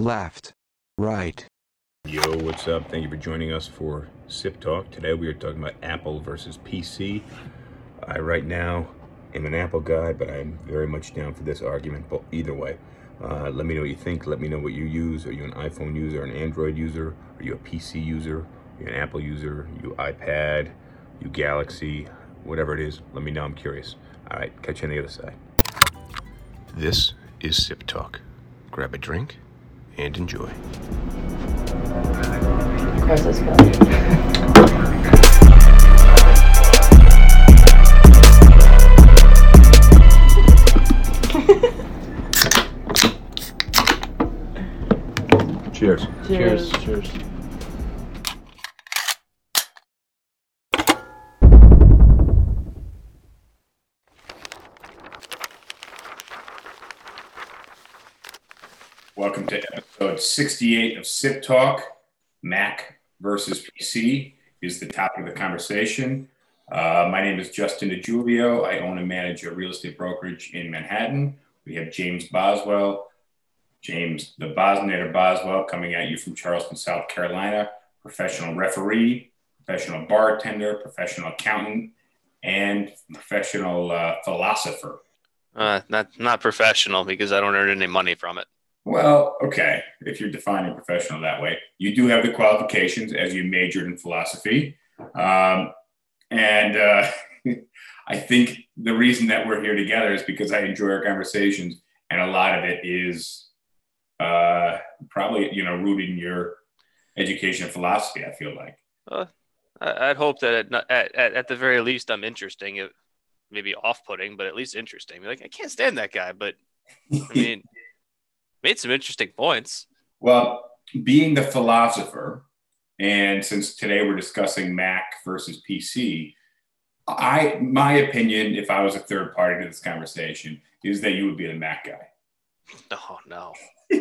left, right. Yo, what's up? Thank you for joining us for Sip Talk. Today we are talking about Apple versus PC. I right now am an Apple guy, but I'm very much down for this argument. But either way, uh, let me know what you think. Let me know what you use. Are you an iPhone user, an Android user? Are you a PC user? Are you an Apple user? Are you iPad? You Galaxy? Whatever it is, let me know. I'm curious. All right, catch you on the other side. This is Sip Talk. Grab a drink and enjoy. Across this bill. Cheers. Cheers. Cheers. Welcome episode 68 of Sip Talk. Mac versus PC is the topic of the conversation. Uh, my name is Justin DeGiulio. I own and manage a real estate brokerage in Manhattan. We have James Boswell, James the Bosnator Boswell, coming at you from Charleston, South Carolina, professional referee, professional bartender, professional accountant, and professional uh, philosopher. Uh, not not professional because I don't earn any money from it. Well, okay, if you're defining professional that way, you do have the qualifications as you majored in philosophy. Um, and uh, I think the reason that we're here together is because I enjoy our conversations, and a lot of it is uh, probably you know rooted in your education in philosophy. I feel like. Uh, I, I'd hope that at, at, at, at the very least I'm interesting. It maybe off-putting, but at least interesting. Like I can't stand that guy, but I mean, made some interesting points. Well, being the philosopher, and since today we're discussing Mac versus PC, I my opinion, if I was a third party to this conversation, is that you would be the Mac guy. Oh no.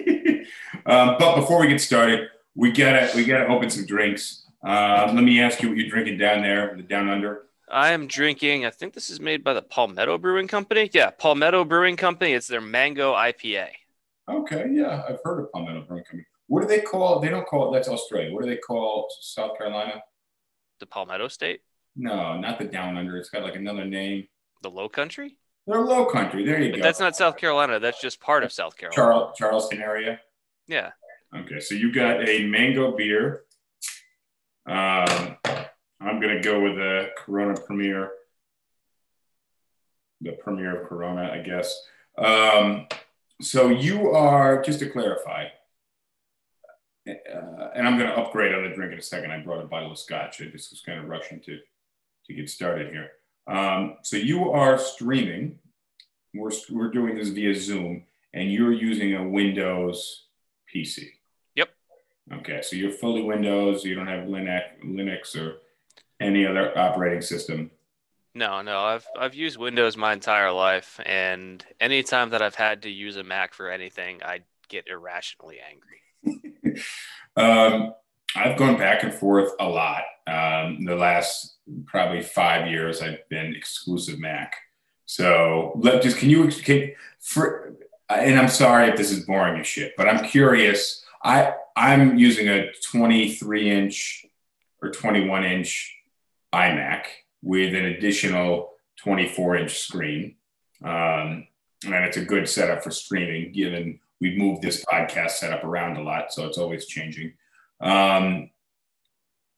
um, but before we get started, we gotta we gotta open some drinks. Uh, let me ask you what you're drinking down there, the down under. I am drinking. I think this is made by the Palmetto Brewing Company. Yeah, Palmetto Brewing Company. It's their mango IPA. Okay, yeah, I've heard of Palmetto Brewing Company. What do they call? They don't call it. That's Australia. What do they call South Carolina? The Palmetto State, No, not the down under. It's got like another name. the Low Country. They're low country. There you But go. that's not South Carolina. That's just part of South Carolina. Charl- Charleston area. Yeah. Okay, so you got a mango beer. Um, I'm gonna go with a Corona Premier, the Premier of Corona, I guess. Um, so you are just to clarify, uh, and I'm gonna upgrade on the drink in a second. I brought a bottle of scotch. I just was kind of rushing to to get started here. Um, so you are streaming. We're we're doing this via Zoom, and you're using a Windows PC. Yep. Okay, so you're fully Windows. You don't have Linux, Linux or any other operating system. No, no. I've I've used Windows my entire life, and anytime that I've had to use a Mac for anything, I get irrationally angry. Um, I've gone back and forth a lot. Um, the last probably five years, I've been exclusive Mac. So let just can you can, for and I'm sorry if this is boring as shit, but I'm curious. I I'm using a 23 inch or 21 inch iMac with an additional 24 inch screen, um, and it's a good setup for streaming. Given we've moved this podcast setup around a lot, so it's always changing. Um,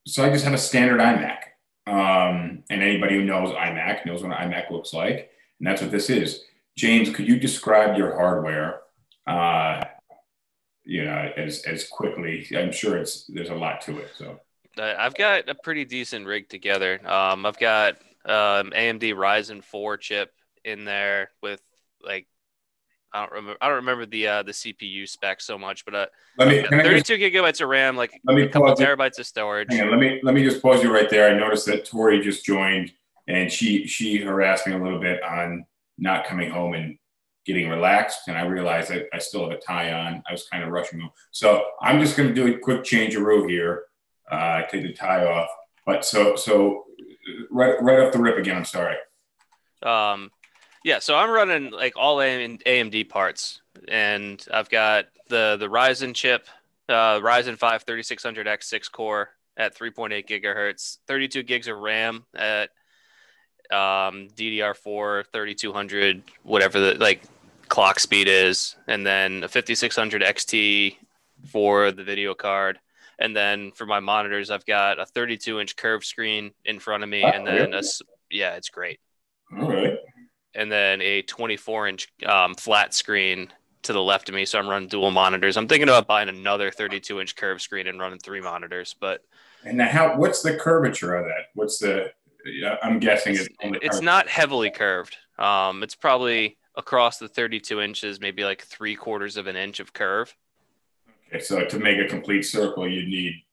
so I just have a standard iMac. Um, and anybody who knows iMac knows what an iMac looks like. And that's what this is. James, could you describe your hardware, uh, you know, as, as quickly? I'm sure it's there's a lot to it. So I've got a pretty decent rig together. Um, I've got um, AMD Ryzen 4 chip in there with like I don't remember I don't remember the uh, the CPU spec so much, but uh, let me I just, 32 gigabytes of RAM, like let me a couple pause it. terabytes of storage. Hang on, let me let me just pause you right there. I noticed that Tori just joined, and she she harassed me a little bit on not coming home and getting relaxed, and I realized that I still have a tie on. I was kind of rushing home, so I'm just going to do a quick changearoo here. Uh, take the tie off, but so so right right off the rip again. I'm sorry. Um, Yeah, so I'm running like all AMD parts, and I've got the the Ryzen chip, uh, Ryzen 5 3600X 6 core at 3.8 gigahertz, 32 gigs of RAM at um, DDR4 3200, whatever the like clock speed is, and then a 5600 XT for the video card. And then for my monitors, I've got a 32 inch curved screen in front of me, and then a, yeah, it's great. All right. And then a 24 inch um, flat screen to the left of me. So I'm running dual monitors. I'm thinking about buying another 32 inch curved screen and running three monitors. But and now, how? What's the curvature of that? What's the? I'm guessing it's, it's not heavily curved. Um, it's probably across the 32 inches, maybe like three quarters of an inch of curve. Okay, so to make a complete circle, you'd need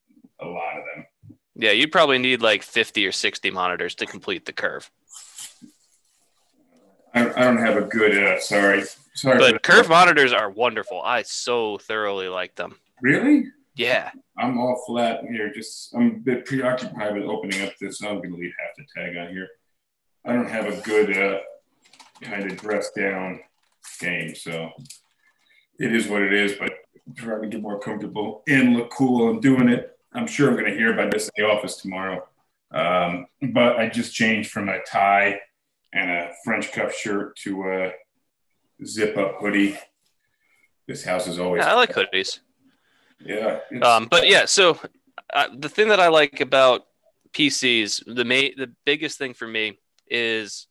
a lot of them. Yeah, you'd probably need like 50 or 60 monitors to complete the curve. I, I don't have a good, uh, sorry. Sorry. But curve monitors are wonderful. I so thoroughly like them. Really? Yeah. I'm all flat here. Just, I'm a bit preoccupied with opening up this. I'm going to leave half the tag on here. I don't have a good uh, kind of dress down game. So it is what it is. But trying to get more comfortable and look cool and doing it. I'm sure I'm going to hear about this in the office tomorrow. Um, but I just changed from a tie and a French cuff shirt to a zip up hoodie. This house is always. Yeah, I like hoodies. Yeah. Um, but yeah, so uh, the thing that I like about PCs, the ma- the biggest thing for me is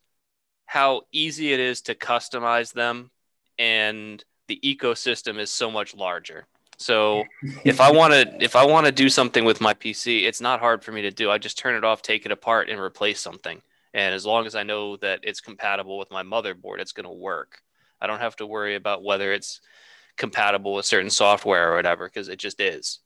how easy it is to customize them and the ecosystem is so much larger. So if I want to if I want to do something with my PC, it's not hard for me to do. I just turn it off, take it apart and replace something. And as long as I know that it's compatible with my motherboard, it's going to work. I don't have to worry about whether it's compatible with certain software or whatever because it just is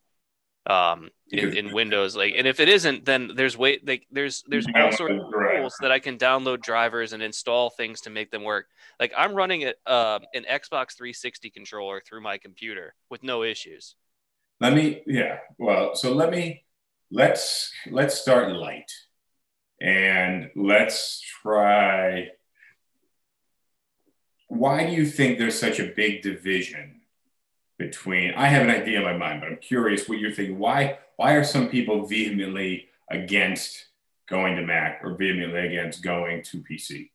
um in, in windows like and if it isn't then there's way like there's there's all sorts of tools that i can download drivers and install things to make them work. Like i'm running it uh, an xbox 360 controller through my computer with no issues. Let me yeah well so let me let's let's start light. And let's try why do you think there's such a big division between I have an idea in my mind, but I'm curious what you're thinking. Why why are some people vehemently against going to Mac or vehemently against going to PC?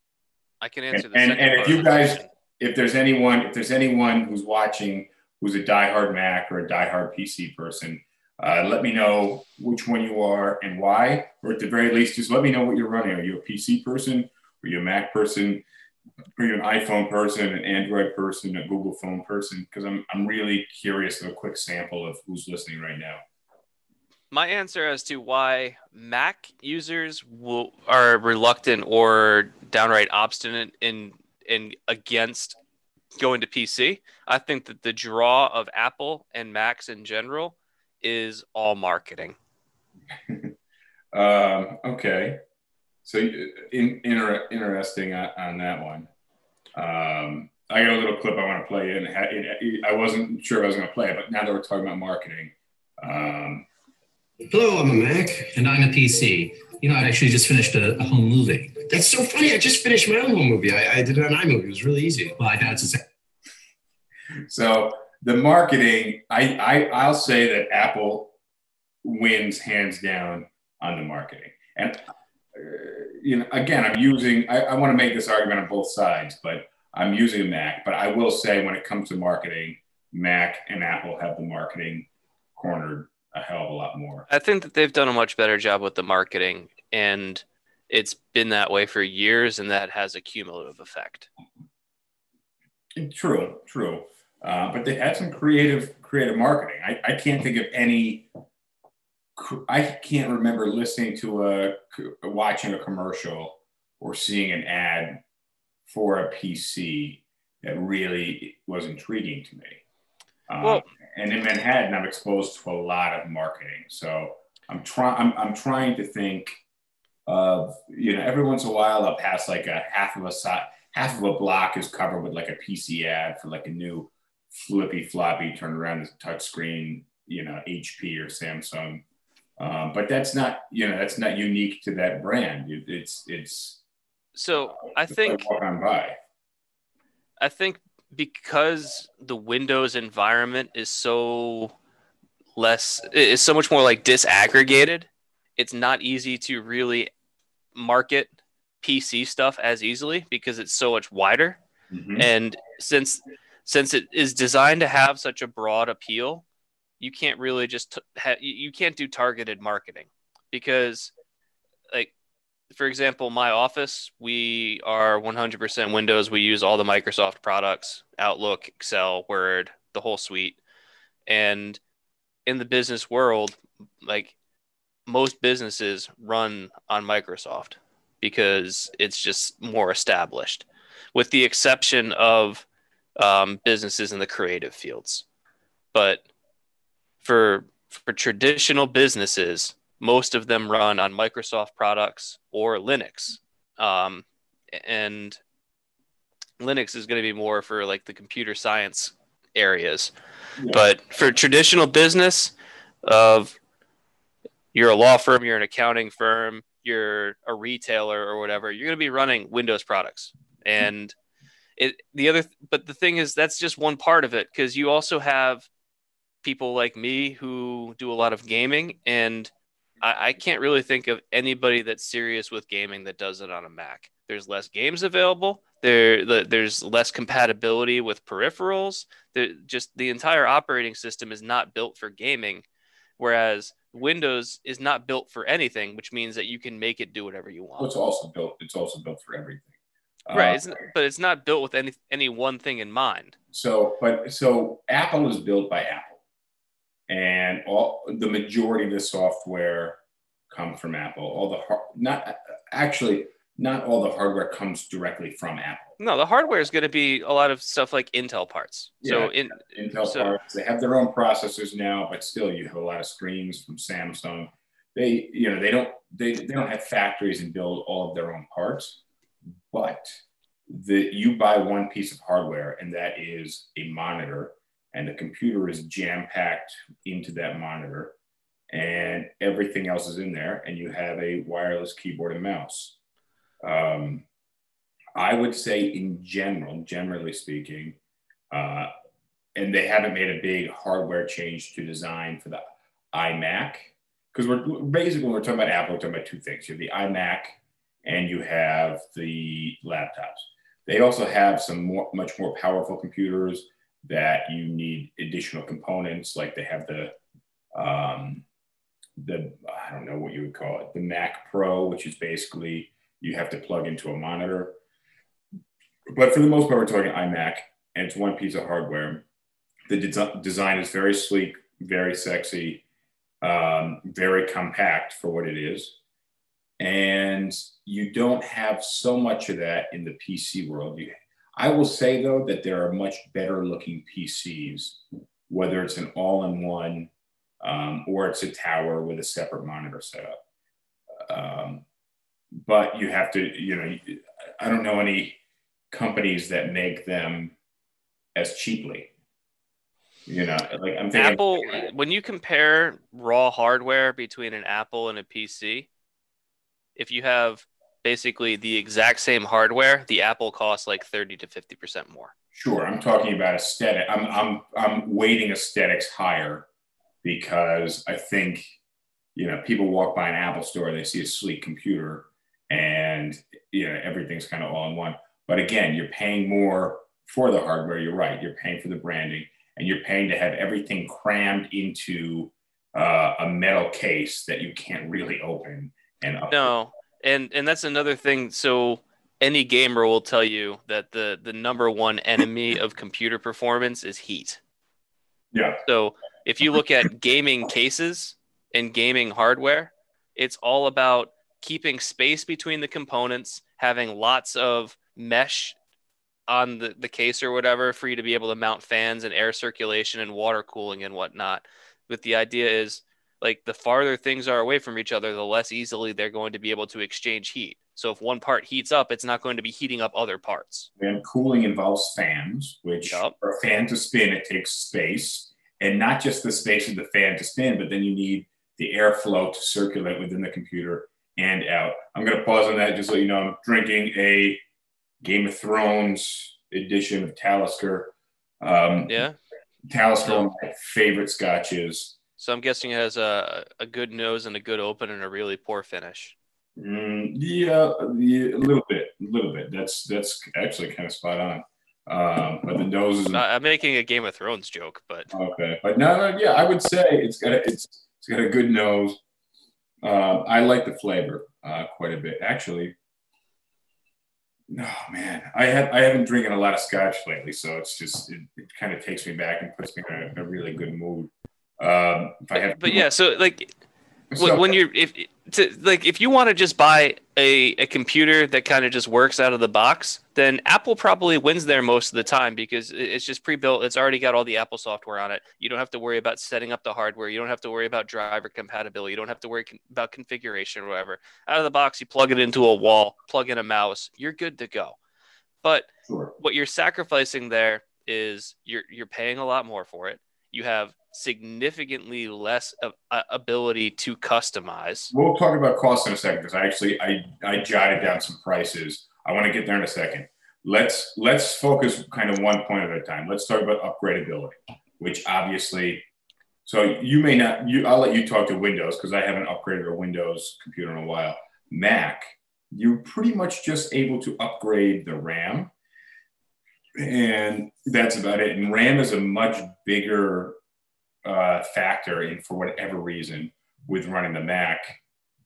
I can answer and, and, and if you guys if there's anyone if there's anyone who's watching who's a diehard Mac or a diehard PC person, uh, let me know which one you are and why, or at the very least, just let me know what you're running. Are you a PC person? Are you a Mac person? Are you an iPhone person, an Android person, a Google phone person? Because I'm, I'm really curious of a quick sample of who's listening right now. My answer as to why Mac users will, are reluctant or downright obstinate in in against going to PC, I think that the draw of Apple and Macs in general is all marketing. um, okay. So in, inter, interesting on, on, that one. Um, I got a little clip I want to play in. I wasn't sure if I was going to play it, but now that we're talking about marketing. Um, Hello, I'm a Mac. And I'm a PC. You know, I actually just finished a, a home movie. That's so funny. I just finished my own home movie. I, I did it on iMovie. It was really easy. Well, I doubt it's the same. So the marketing, I, I I'll say that Apple wins hands down on the marketing. And you know, again, I'm using, I, I want to make this argument on both sides, but I'm using Mac. But I will say, when it comes to marketing, Mac and Apple have the marketing cornered a hell of a lot more. I think that they've done a much better job with the marketing, and it's been that way for years, and that has a cumulative effect. True, true. Uh, but they had some creative, creative marketing. I, I can't think of any I can't remember listening to a watching a commercial or seeing an ad for a PC that really was intriguing to me. Um, well, and in Manhattan, I'm exposed to a lot of marketing, so I'm trying. I'm, I'm trying to think of you know every once in a while I'll pass like a half of a side, half of a block is covered with like a PC ad for like a new flippy floppy turn around touch screen, you know, HP or Samsung um, but that's not, you know, that's not unique to that brand. It, it's, it's. So I think. Walk on by. I think because the Windows environment is so less is so much more like disaggregated, it's not easy to really market PC stuff as easily because it's so much wider. Mhm. And since since it is designed to have such a broad appeal, you can't really just t- ha- you can't do targeted marketing because like for example, my office, we are 100% Windows. We use all the Microsoft products, Outlook, Excel, Word, the whole suite. And in the business world, like most businesses run on Microsoft because it's just more established, with the exception of um, businesses in the creative fields. But for for traditional businesses, most of them run on Microsoft products or Linux. Um, and Linux is going to be more for like the computer science areas. Yeah. But for traditional business, of you're a law firm, you're an accounting firm, you're a retailer or whatever, you're going to be running Windows products. And it the other but the thing is that's just one part of it because you also have people like me who do a lot of gaming and I, I can't really think of anybody that's serious with gaming that does it on a Mac. There's less games available. There, the, there's less compatibility with peripherals. There, just the entire operating system is not built for gaming, whereas Windows is not built for anything, which means that you can make it do whatever you want. it's also built. It's also built for everything. right, Uh, it's, but it's not built with any any one thing in mind. So, but so Apple is built by Apple, and all the majority of the software comes from Apple. All the har- not actually not all the hardware comes directly from Apple. No, the hardware is going to be a lot of stuff like Intel parts. So in Intel So- parts. They have their own processors now, but still, you have a lot of screens from Samsung. They, you know, they don't they, they don't have factories and build all of their own parts, but the you buy one piece of hardware and that is a monitor, and the computer is jam packed into that monitor, and everything else is in there, and you have a wireless keyboard and mouse. Um, I would say, in general, generally speaking, uh, and they haven't made a big hardware change to design for the iMac because we're basically when we're talking about Apple, we're talking about two things. You have the iMac and you have the laptops. They also have some more, much more powerful computers that you need additional components, like they have the um, the I don't know what you would call it, the Mac Pro, which is basically you have to plug into a monitor. But for the most part, we're talking iMac, and it's one piece of hardware. The des- design is very sleek, very sexy, um, very compact for what it is. And you don't have so much of that in the PC world. You, I will say, though, that there are much better looking PCs, whether it's an all in one um, or it's a tower with a separate monitor setup. Um, but you have to, you know, I don't know any companies that make them as cheaply. You know, like I'm thinking Apple, when you compare raw hardware between an Apple and a PC, if you have basically the exact same hardware, the Apple costs like 30 to 50% more. Sure, I'm talking about aesthetic. I'm I'm I'm weighting aesthetics higher because I think you know people walk by an Apple store, they see a sleek computer, and you know everything's kind of all in one. But again, you're paying more for the hardware. You're right. You're paying for the branding, and you're paying to have everything crammed into uh, a metal case that you can't really open. And up- No, and and that's another thing. So any gamer will tell you that the the number one enemy of computer performance is heat. yeah, So if you look at gaming cases and gaming hardware, it's all about keeping space between the components, having lots of mesh on the, the case or whatever for you to be able to mount fans and air circulation and water cooling and whatnot. But the idea is like the farther things are away from each other, the less easily they're going to be able to exchange heat. So if one part heats up, it's not going to be heating up other parts. And cooling involves fans, which Yup. for a fan to spin, it takes space. And not just the space of the fan to spin, but then you need the airflow to circulate within the computer and out. I'm going to pause on that just so you know I'm drinking a Game of Thrones edition of Talisker. Um, Yeah. Talisker, one of my favorite scotches. So I'm guessing it has a a good nose and a good open and a really poor finish. Mm, yeah, yeah, a little bit, a little bit. That's that's actually kind of spot on. Um, but the nose is I'm making a Game of Thrones joke, but okay. But no, no, yeah, I would say it's got a, it's it's got a good nose. Um, I like the flavor uh, quite a bit, actually. No man, I have I haven't drinking a lot of scotch lately, so it's just it, it kind of takes me back and puts me in a, a really good mood. Um, if I have, but yeah. So like So- when you're if to like if you want to just buy a, a computer that kind of just works out of the box then apple probably wins there most of the time because it's just pre-built it's already got all the apple software on it you don't have to worry about setting up the hardware you don't have to worry about driver compatibility you don't have to worry con- about configuration or whatever out of the box you plug it into a wall plug in a mouse you're good to go but sure. what you're sacrificing there is you're you're paying a lot more for it you have significantly less of, uh, ability to customize We'll talk about costs in a second because I actually I, I jotted down some prices. I want to get there in a second. Let's let's focus kind of one point at a time. Let's talk about upgradability, which obviously so you may not you I'll let you talk to Windows because I haven't upgraded a Windows computer in a while. Mac, you're pretty much just able to upgrade the RAM. And that's about it. And RAM is a much bigger uh, factor in for whatever reason with running the Mac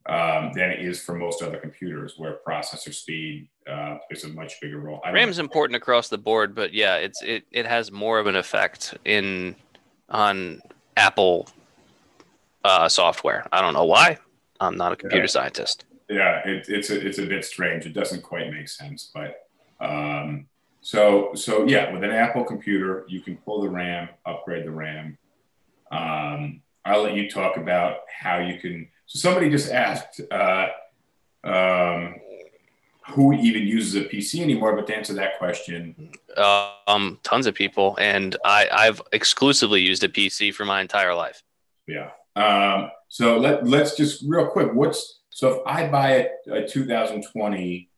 um, than it is for most other computers, where processor speed uh, plays a much bigger role. I ram's important across the board but yeah it's it, it has more of an effect in on apple uh, software i don't know why i'm not a computer Yeah. scientist yeah, it, it's a, it's a bit strange. It doesn't quite make sense, but um, so so yeah, with an Apple computer, you can pull the RAM, upgrade the RAM. Um, I'll let you talk about how you can. So somebody just asked uh, um, who even uses a PC anymore, but to answer that question, um tons of people and i i've exclusively used a pc for my entire life Yeah. Um, so let let's just real quick. What's so if I buy a, a 2020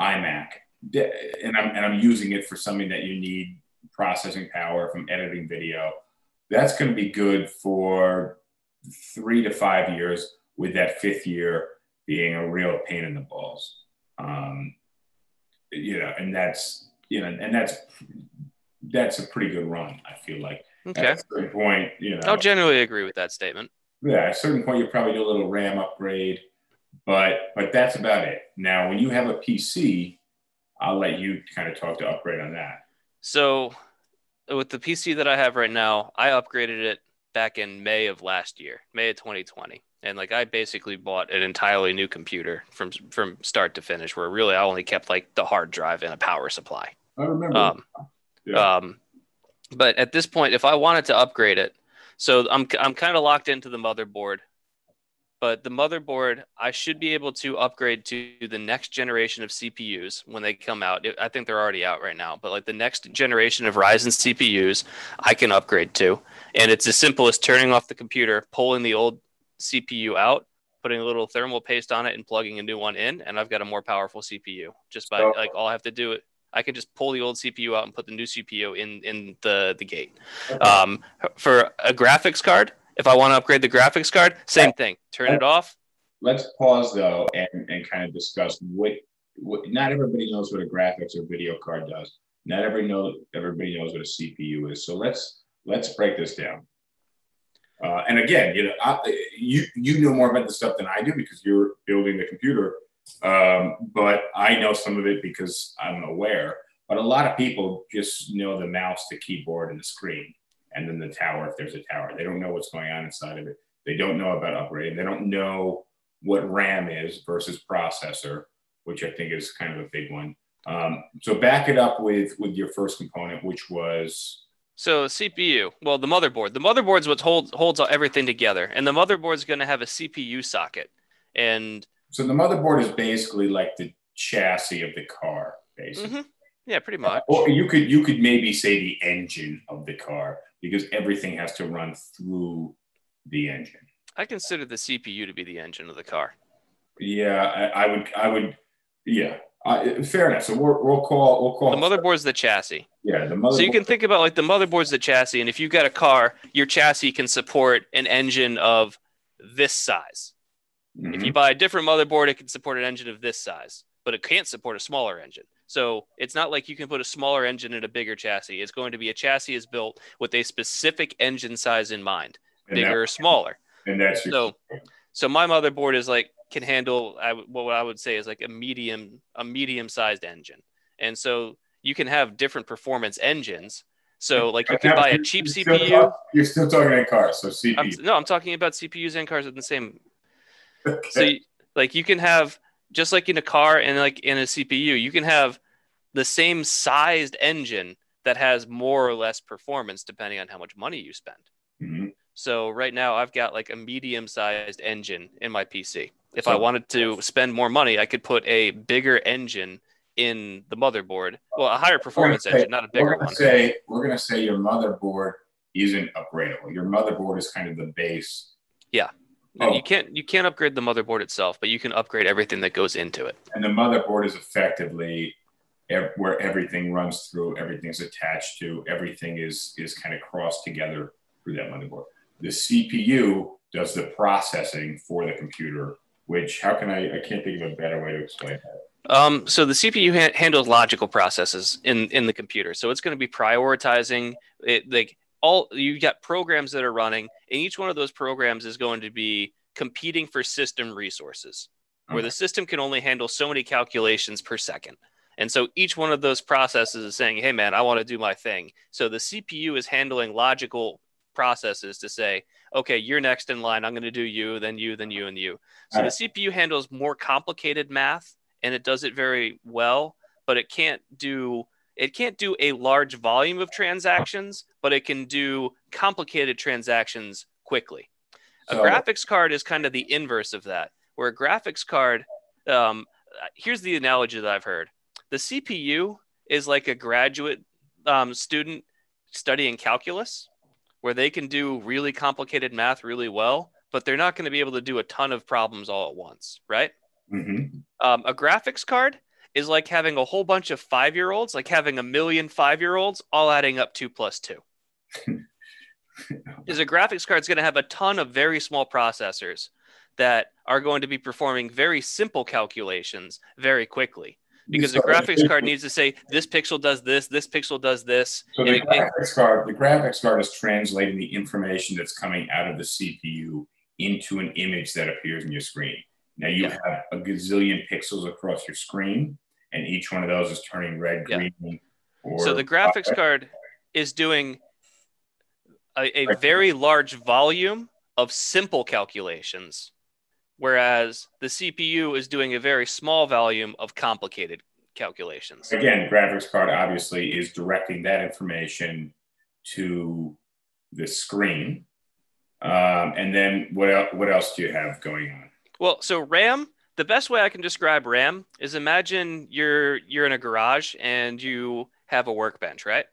iMac and I'm and I'm using it for something that you need processing power from editing video, that's going to be good for three to five years. With that fifth year being a real pain in the balls. Um, you know, and that's you know, and that's that's a pretty good run. I feel like okay at a certain point, you know, i'll generally agree with that statement yeah, at a certain point, you probably do a little RAM upgrade, but but that's about it. Now, when you have a PC, I'll let you kind of talk to upgrade on that. So, with the PC that I have right now, I upgraded it back in May of last year, May of 2020, and like I basically bought an entirely new computer from from start to finish. Where really I only kept like the hard drive and a power supply. I remember. Um, Yeah. um, but at this point, if I wanted to upgrade it, so I'm I'm kind of locked into the motherboard. But the motherboard, I should be able to upgrade to the next generation of CPUs when they come out. I think they're already out right now, but like the next generation of Ryzen CPUs, I can upgrade to. And it's as simple as turning off the computer, pulling the old CPU out, putting a little thermal paste on it, and plugging a new one in, and I've got a more powerful CPU. Just by So- like all I have to do it. I can just pull the old CPU out and put the new CPU in in the the gate. Okay. Um, for a graphics card, if I want to upgrade the graphics card, same thing. Turn it off. Let's pause though and, and kind of discuss what, what. Not everybody knows what a graphics or video card does. Not everybody know everybody knows what a CPU is. So let's let's break this down. Uh, and again, you know, I, you you know more about this stuff than I do because you're building the computer. Um, but I know some of it because I'm aware. But a lot of people just know the mouse, the keyboard, and the screen, and then the tower if there's a tower. They don't know what's going on inside of it. They don't know about upgrading. They don't know what RAM is versus processor, which I think is kind of a big one. Um, so back it up with with your first component, which was So CPU, well, the motherboard. The motherboard's what holds holds everything together, and the motherboard's going to have a CPU socket. And so the motherboard is basically like the chassis of the car, basically. Mhm. Yeah, pretty much. Or you could you could maybe say the engine of the car because everything has to run through the engine. I consider the CPU to be the engine of the car. Yeah, I, I would I would yeah. Uh, fair enough. So we'll, we'll call we'll call The motherboard's the chassis. Yeah, the motherboard. So you can think about like the motherboard's the chassis, and if you've got a car, your chassis can support an engine of this size. Mhm. If you buy a different motherboard, it can support an engine of this size, but it can't support a smaller engine. So it's not like you can put a smaller engine in a bigger chassis. It's going to be a chassis is built with a specific engine size in mind, and, bigger or smaller. and that's your, So, so my motherboard is like can handle I, would- what I would say is like a medium a medium sized engine, and so you can have different performance engines. So like you can buy a cheap You're still CPU. talk- You're still talking in cars, so I'm, CPU. no, I'm talking about CPUs and cars at the same Okay. so you, like you can have just like in a car and like in a CPU, you can have the same sized engine that has more or less performance depending on how much money you spend. Mhm. So right now I've got like a medium sized engine in my PC. If I wanted to spend more money, I could put a bigger engine in the motherboard. Well, a higher performance say- engine, not a We're bigger gonna one. say we're gonna say your motherboard isn't upgradable. Your motherboard is kind of the base, And Oh. You can't you can't upgrade the motherboard itself, but you can upgrade everything that goes into it. and the motherboard is effectively ev- where everything runs through, everything's attached to, everything is is kind of crossed together through that motherboard. The CPU does the processing for the computer, which how can I I can't think of a better way to explain that. Um, so the CPU ha- handles logical processes in in the computer. So it's going to be prioritizing it. Like all you've got programs that are running, and each one of those programs is going to be competing for system resources, where the system can only handle so many calculations per second. And so each one of those processes is saying, "Hey, man, I want to do my thing." So the CPU is handling logical processes to say, "Okay, you're next in line. I'm going to do you, then you, then you, and you." So Alright. the CPU handles more complicated math and it does it very well, but it can't do it can't do a large volume of transactions, but it can do complicated transactions quickly. A So- graphics card is kind of the inverse of that, where a graphics card, um, here's the analogy that I've heard: the CPU is like a graduate um, student studying calculus, where they can do really complicated math really well, but they're not going to be able to do a ton of problems all at once, right? Mhm. Um, a graphics card is like having a whole bunch of five year olds, like having a million five year olds, all adding up two plus two. Is a graphics card is going to have a ton of very small processors that are going to be performing very simple calculations very quickly because the graphics card needs to say this pixel does this, this pixel does this. So the it- graphics card, the graphics card is translating the information that's coming out of the CPU into an image that appears in your screen. Now you Yeah. have a gazillion pixels across your screen, and each one of those is turning red, Yeah. green, or so the graphics card is doing a, a very large volume of simple calculations, whereas the CPU is doing a very small volume of complicated calculations. Again, graphics card obviously is directing that information to the screen. Um, and then what else? What else do you have going on? Well, so RAM, the best way I can describe RAM is imagine you're you're in a garage and you have a workbench, right?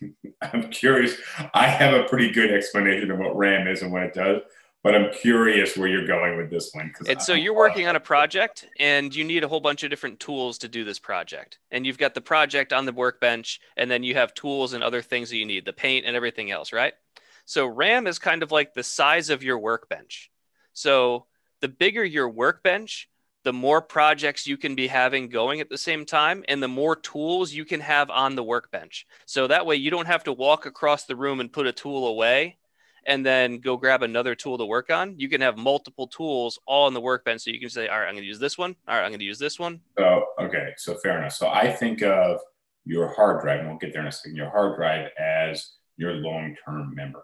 I'm curious. I have a pretty good explanation of what RAM is and what it does, but I'm curious where you're going with this one. And so you're working on a project and you need a whole bunch of different tools to do this project. And you've got the project on the workbench and then you have tools and other things that you need, the paint and everything else, right? So RAM is kind of like the size of your workbench. So the bigger your workbench, the more projects you can be having going at the same time and the more tools you can have on the workbench. So that way you don't have to walk across the room and put a tool away and then go grab another tool to work on. You can have multiple tools all on the workbench. So you can say, all right, I'm going to use this one. All right, I'm going to use this one. So okay, so fair enough. So I think of your hard drive, and we'll get there in a second. Your hard drive as your long-term memory,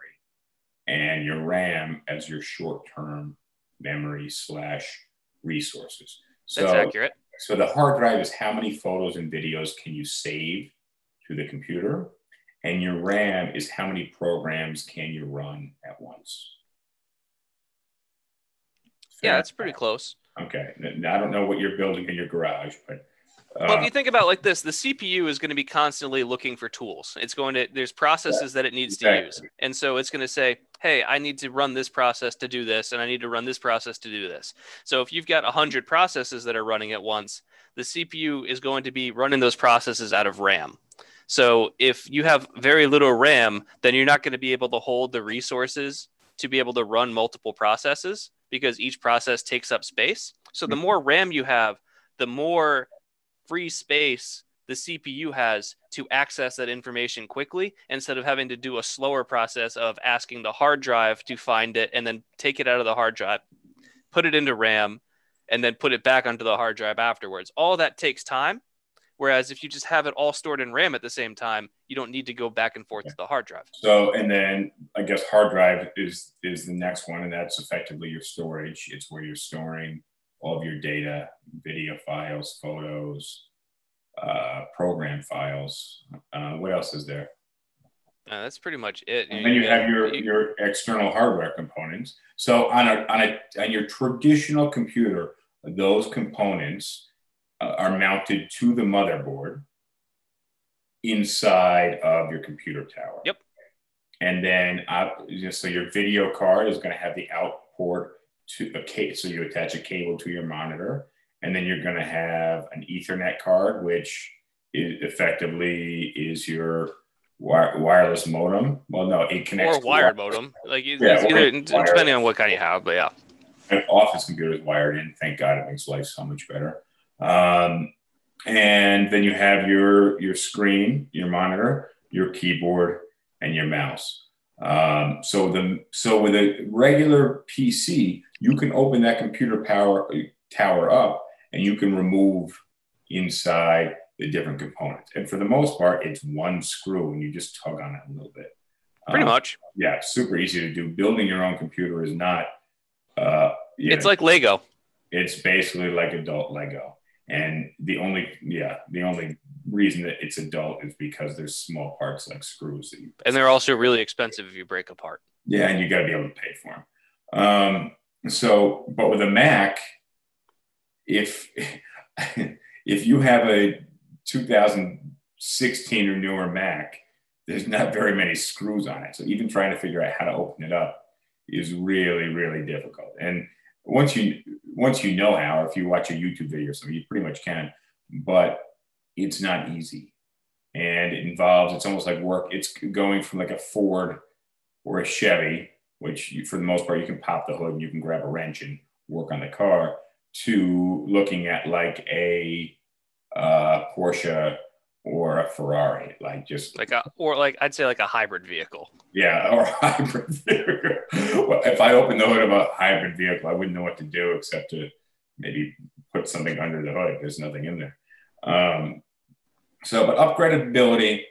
and your RAM as your short-term memory slash resources. So That's accurate. So the hard drive is how many photos and videos can you save to the computer, and your RAM is how many programs can you run at once. Yeah, Fair? that's pretty close. okay. I don't know what you're building in your garage, but Well, if uh, you think about it like this, the CPU is going to be constantly looking for tools. It's going to there's processes that it needs to use, and so it's going to say, "Hey, I need to run this process to do this, and I need to run this process to do this." So if you've got hundred processes that are running at once, the CPU is going to be running those processes out of RAM. So if you have very little RAM, then you're not going to be able to hold the resources to be able to run multiple processes because each process takes up space. So the mm-hmm. more RAM you have, the more free space the CPU has to access that information quickly instead of having to do a slower process of asking the hard drive to find it and then take it out of the hard drive, put it into RAM, and then put it back onto the hard drive afterwards. All that takes time. Whereas if you just have it all stored in RAM at the same time, you don't need to go back and forth to the hard drive. So, and then I guess hard drive is is the next one, and that's effectively your storage. It's where you're storing all of your data, video files, photos, uh, program files. Uh, what else is there? Uh, that's pretty much it. And then you have your your external hardware components. So on a on a on your traditional computer, those components uh, are mounted to the motherboard inside of your computer tower. Yep. And then uh, so your video card is going to have the out port to a cable, so you attach a cable to your monitor, and then you're going to have an Ethernet card, which is effectively is your wi- wireless modem. Well, no, it connects or wired modem, like it's Yeah, either, wired- depending on what kind you have. But yeah, an office computer is wired in. Thank God, it makes life so much better. Um, and then you have your your screen, your monitor, your keyboard, and your mouse. Um, so the so with a regular PC, you can open that computer power tower up, and you can remove inside the different components. And for the most part, it's one screw, and you just tug on it a little bit. pretty Um, much. yeah, super easy to do. Building your own computer is not. Uh, it's know, like Lego. it's basically like adult Lego, and the only yeah the only reason that it's adult is because there's small parts like screws that you And they're also really expensive if you break apart. yeah, and you got to be able to pay for them. Um, so, but with a Mac, if if you have a 2016 or newer Mac, there's not very many screws on it. So even trying to figure out how to open it up is really, really difficult. And once you once you know how, if you watch a YouTube video or something, you pretty much can. But it's not easy, and it involves. It's almost like work. It's going from like a Ford or a Chevy, which you, for the most part you can pop the hood and you can grab a wrench and work on the car, to looking at like a uh, Porsche or a Ferrari, like just Like a or like I'd say like a hybrid vehicle. yeah, or a hybrid vehicle. well, if I opened the hood of a hybrid vehicle, I wouldn't know what to do except to maybe put something under the hood. There's nothing in there. Um, so, but upgradability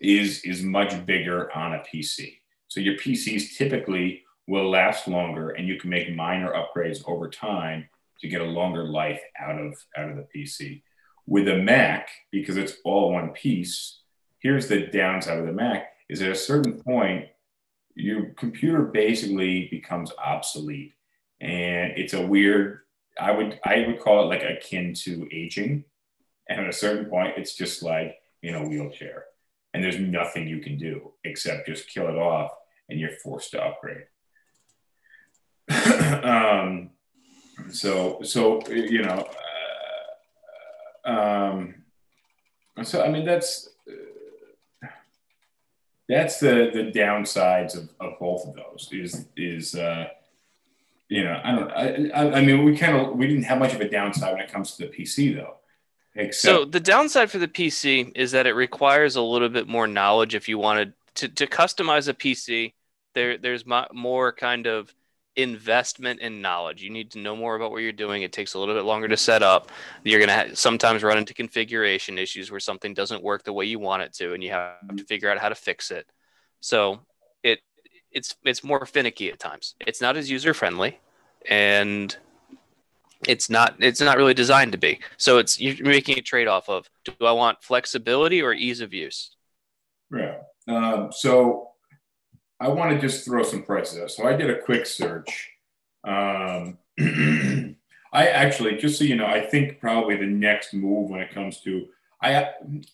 is is much bigger on a PC. So your PCs typically will last longer, and you can make minor upgrades over time to get a longer life out of out of the PC. With a Mac, because it's all one piece, here's the downside of the Mac: is at a certain point, your computer basically becomes obsolete, and it's a weird. I would I would call it like akin to aging, and at a certain point, it's just like in a wheelchair, and there's nothing you can do except just kill it off, and you're forced to upgrade. um, so so you know uh, um, so i mean that's uh, that's the the downsides of, of both of those is is uh, you know i don't I, I, mean we kind of we didn't have much of a downside when it comes to the pc though except So the downside for the PC is that it requires a little bit more knowledge if you wanted to, to customize a PC. There, there's more kind of investment in knowledge. You need to know more about what you're doing. It takes a little bit longer to set up. You're going to sometimes run into configuration issues where something doesn't work the way you want it to, and you have to figure out how to fix it. So it it's it's more finicky at times. It's not as user friendly, and it's not it's not really designed to be. So it's you're making a trade off of do I want flexibility or ease of use? Yeah. Um, so I want to just throw some prices out. So I did a quick search. Um, I actually, just so you know, I think probably the next move when it comes to I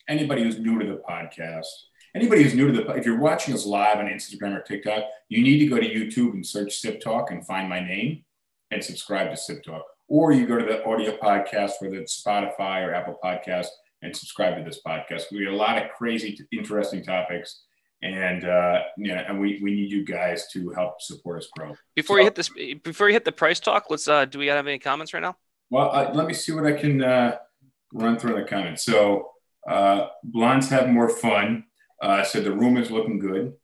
anybody who's new to the podcast, anybody who's new to the if you're watching us live on Instagram or TikTok, you need to go to YouTube and search Sip Talk and find my name and subscribe to Sip Talk. or you go to the audio podcast, whether it's Spotify or Apple Podcast, and subscribe to this podcast. We have a lot of crazy, interesting topics, and uh, yeah, and we, we need you guys to help support us grow. Before So- you hit this, before you hit the price talk, let's. uh Do we have any comments right now? Well, uh, let me see what I can uh, run through in the comments. So, uh, blondes have more fun. Uh, said the room is looking good.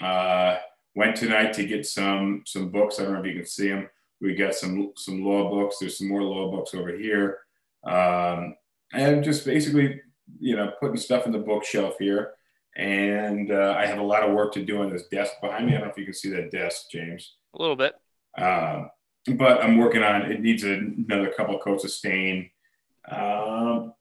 Uh, went tonight to get some some books. I don't know if you can see them. We got some some law books. There's some more law books over here, um, and just basically, you know, putting stuff in the bookshelf here. And uh, I have a lot of work to do on this desk behind me. I don't know if you can see that desk, James. A little bit. Um, but I'm working on it. Needs a, another couple coats of stain. Um,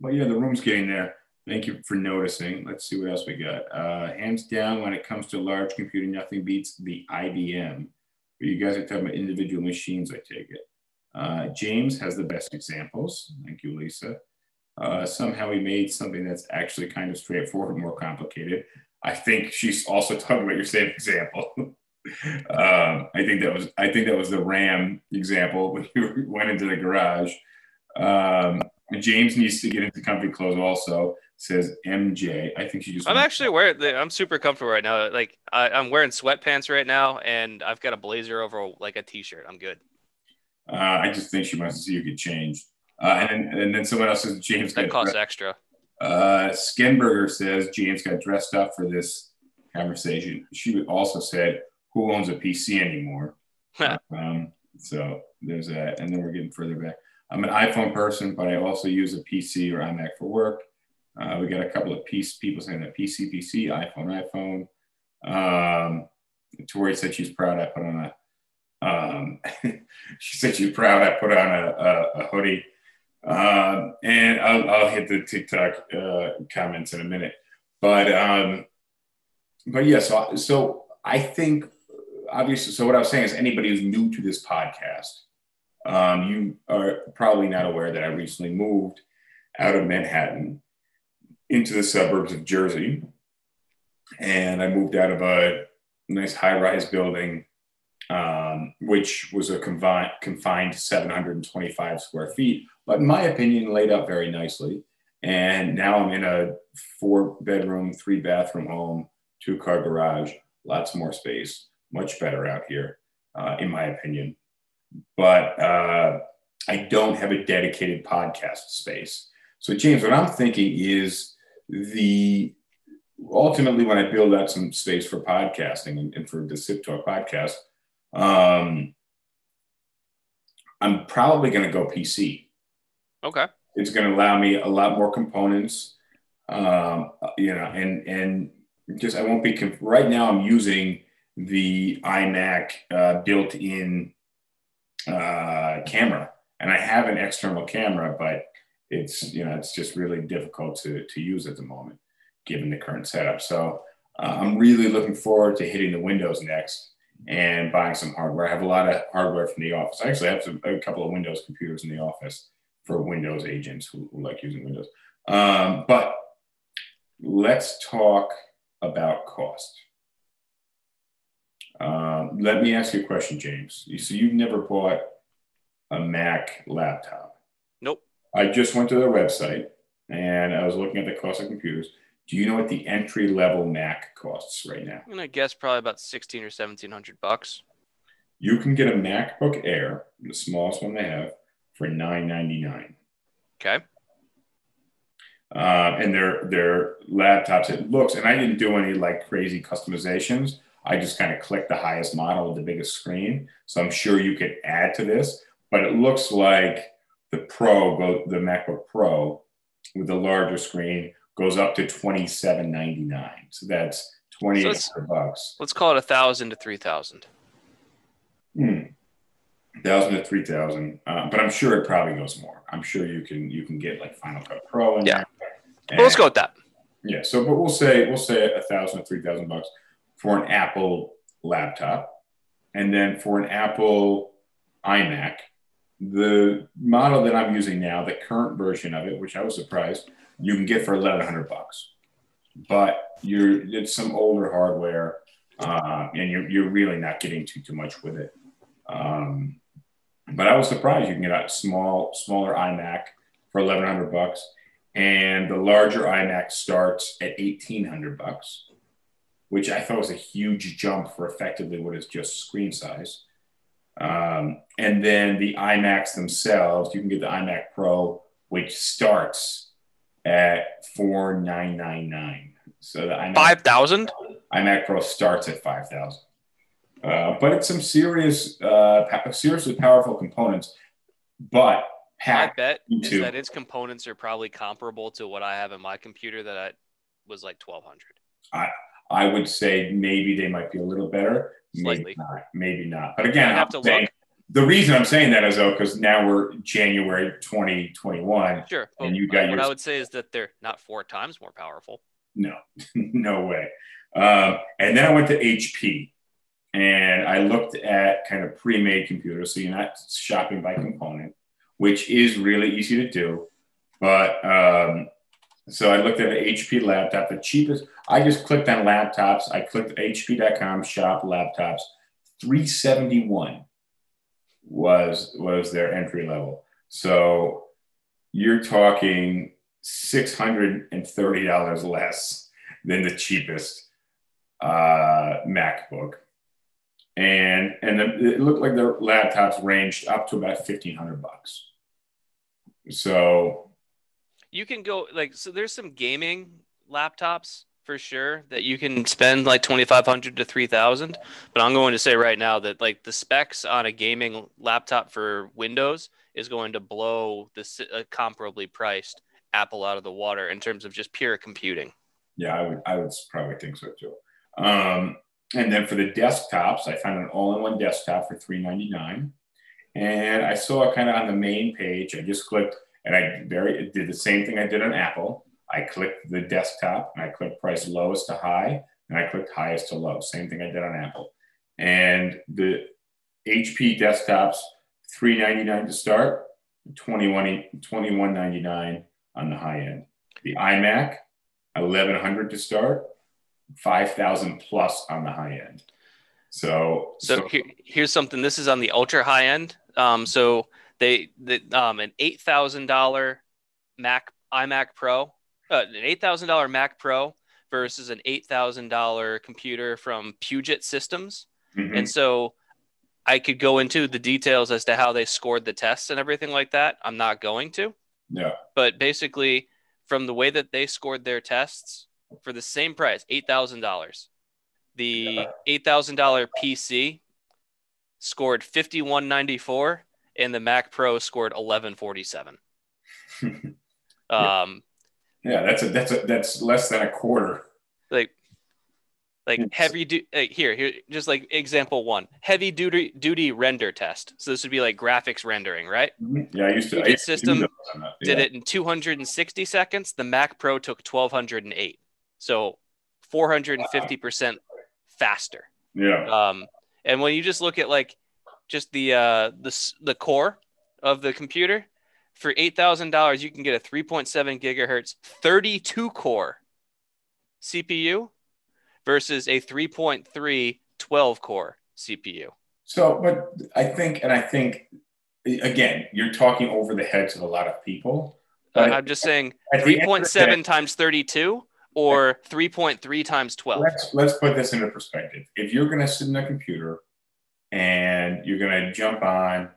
but yeah, the room's getting there. Thank you for noticing. Let's see what else we got. Uh, hands down, when it comes to large computer, nothing beats the IBM. But you guys are talking about individual machines, I take it. Uh, James has the best examples. Thank you, Lisa. Uh, somehow he made something that's actually kind of straightforward, more complicated. I think she's also talking about your same example. um, I think that was I think that was the Ram example when you went into the garage. Um, James needs to get into comfy clothes also. Says MJ. I think she just. I'm actually wearing. I'm super comfortable right now. Like I, I'm wearing sweatpants right now, and I've got a blazer over like a t-shirt. I'm good. Uh, I just think she wants to see you get changed. Uh, and then and then someone else says James That got costs dressed- extra. Uh, Skinberger says James got dressed up for this conversation. She also said, "Who owns a PC anymore?" um, so there's that, and then we're getting further back. I'm an iPhone person, but I also use a PC or iMac for work. Uh, we got a couple of piece people saying that PC, PC, iPhone, iPhone. Um, Tori said she's proud I put on a. Um, she said she's proud I put on a, a, a hoodie. Um, and I'll, I'll hit the TikTok uh, comments in a minute. But um, but yeah, so so I think obviously. So what I was saying is, anybody who's new to this podcast, um, you are probably not aware that I recently moved out of Manhattan into the suburbs of Jersey, and I moved out of a nice high-rise building, um, which was a confined confined 725 square feet, but in my opinion, laid out very nicely. And now I'm in a four-bedroom, three-bathroom home, two-car garage, lots more space, much better out here, uh, in my opinion. But uh, I don't have a dedicated podcast space. So, James, what I'm thinking is the ultimately when I build out some space for podcasting and, and for the Sip Talk podcast, um, I'm probably going to go PC. Okay. It's going to allow me a lot more components, um, you know, and and just I won't be conf- right now. I'm using the iMac uh, built-in uh, camera, and I have an external camera, but it's you know it's just really difficult to to use at the moment given the current setup. So uh, I'm really looking forward to hitting the Windows next and buying some hardware. I have a lot of hardware from the office. I actually have some, a couple of Windows computers in the office for Windows agents who, who like using Windows. Um, but let's talk about cost. Um, let me ask you a question, James. You- So you've never bought a Mac laptop? Nope. I just went to their website and I was looking at the cost of computers. Do you know what the entry level Mac costs right now? I'm gonna guess probably about sixteen or seventeen hundred bucks. You can get a MacBook Air, the smallest one they have, for 999. Okay. Uh, and their their laptops, it looks, and I didn't do any like crazy customizations. I just kind of clicked the highest model with the biggest screen. So I'm sure you could add to this, but it looks like the Pro, the MacBook Pro with the larger screen goes up to twenty seven ninety nine. So that's twenty eight So bucks. Let's call it a thousand to three thousand. Hmm. Thousand to three thousand, uh, but I'm sure it probably goes more. I'm sure you can you can get like Final Cut Pro in Yeah. there. Well, let's go with that. Yeah, so but we'll say we'll say a thousand, three thousand bucks for an Apple laptop, and then for an Apple iMac, the model that I'm using now, the current version of it, which I was surprised, you can get for eleven hundred bucks. But you're it's some older hardware, uh, and you're you're really not getting too too much with it. Um, but I was surprised you can get a small, smaller iMac for eleven hundred bucks, and the larger iMac starts at eighteen hundred bucks, which I thought was a huge jump for effectively what is just screen size. Um, and then the iMacs themselves, you can get the iMac Pro, which starts at four nine nine nine. So the iMac, Five thousand. iMac Pro starts at five thousand. Uh, but it's some serious, uh, seriously powerful components. But packed bet is that its components are probably comparable to what I have in my computer that I was like twelve hundred. I I would say maybe they might be a little better. Slightly. Maybe not. Maybe not. But again, I'd have I'm to saying- look. The reason I'm saying that is though, because now we're January 2021. Sure. And you got what your- I would say is that they're not four times more powerful. No, no way. Um, and then I went to HP and I looked at kind of pre made computers. So you're not shopping by component, which is really easy to do. But um, so I looked at an HP laptop, the cheapest. I just clicked on laptops. I clicked HP.com shop laptops. 371 was was their entry level. So you're talking $630 less than the cheapest uh, MacBook. And and the, it looked like their laptops ranged up to about 1500 bucks. So You can go like so. There's some gaming laptops for sure that you can spend like twenty five hundred to three thousand. But I'm going to say right now that like the specs on a gaming laptop for Windows is going to blow the uh, comparably priced Apple out of the water in terms of just pure computing. Yeah, I would, I would probably think so too. Um, and then for the desktops, I found an all-in-one desktop for 399. And I saw kind of on the main page, I just clicked and I very did the same thing I did on Apple. I clicked the desktop and I clicked price lowest to high, and I clicked highest to low. Same thing I did on Apple. And the HP desktops, 399 to start, 21 $21.99 on the high end. The iMac, 1100 to start, 5000 plus on the high end. So, So, here, here's something. This is on the ultra high end. Um, so they the um an eight thousand dollar Mac iMac Pro, uh, an eight thousand dollar Mac Pro versus an eight thousand dollar computer from Puget Systems. mhm. And so I could go into the details as to how they scored the tests and everything like that. I'm not going to, yeah, but basically, from the way that they scored their tests for the same price, eight thousand dollars, the eight thousand dollar PC scored fifty one ninety four, and the Mac Pro scored eleven forty seven. Um, yeah, that's a that's a that's less than a quarter. like like It's- heavy du- like here here just like example one heavy duty duty render test. So this would be like graphics rendering right? Yeah, I used to. Puget used to system those on did it in 260 seconds. The mac pro took 1208 so 450% faster. Yeah, um and when you just look at like just the uh the the core of the computer for $8000 you can get a 3.7 gigahertz 32 core cpu versus a 3.3 12 core cpu So, but I think, and I think, again, you're talking over the heads of a lot of people. Uh, i'm just saying at the end of the 3.7 times 32 or 3.3 times 12 Let's let's put this into perspective. If you're going to sit in a computer and you're going to jump on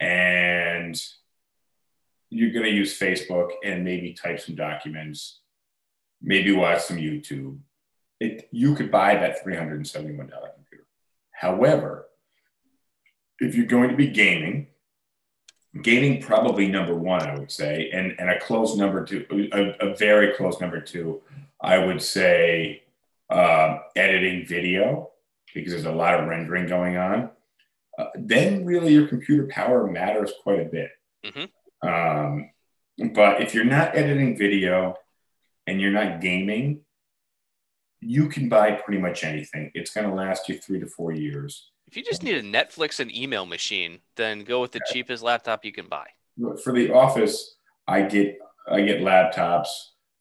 and you're going to use Facebook and maybe type some documents, maybe watch some YouTube, it, you could buy that $371 computer. However, if you're going to be gaming, gaming probably number one, I would say, and, and a close number two, a, a very close number two, I would say um, editing video because there's a lot of rendering going on. Uh, then really your computer power matters quite a bit. Mhm. Um, but if you're not editing video and you're not gaming, you can buy pretty much anything. It's going to last you three to four years. if you just need a netflix and email machine then go with the cheapest laptop you can buy For the office, I get I get laptops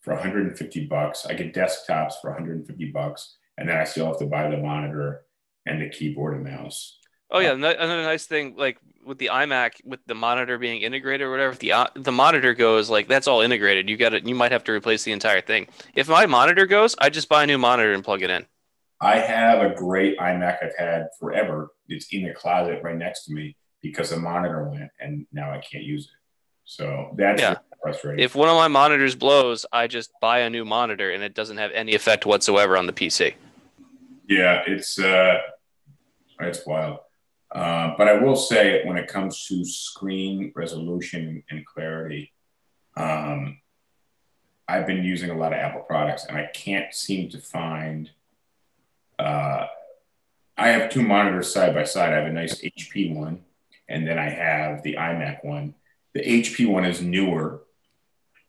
for 150 bucks. I get desktops for 150 bucks, and then I still have to buy the monitor and the keyboard and mouse. Oh yeah, another nice thing like with the iMac with the monitor being integrated or whatever, if the uh, the monitor goes like that's all integrated. You got it. You might have to replace the entire thing. If my monitor goes, I just buy a new monitor and plug it in. I have a great iMac I've had forever. It's in the closet right next to me because the monitor went and now I can't use it. So that's Yeah. frustrating. If one of my monitors blows, I just buy a new monitor and it doesn't have any effect whatsoever on the PC. Yeah, it's uh, it's wild. Uh, but I will say, when it comes to screen resolution and clarity, um, I've been using a lot of Apple products, and I can't seem to find. Uh, I have two monitors side by side. I have a nice HP one, and then I have the iMac one. The HP one is newer,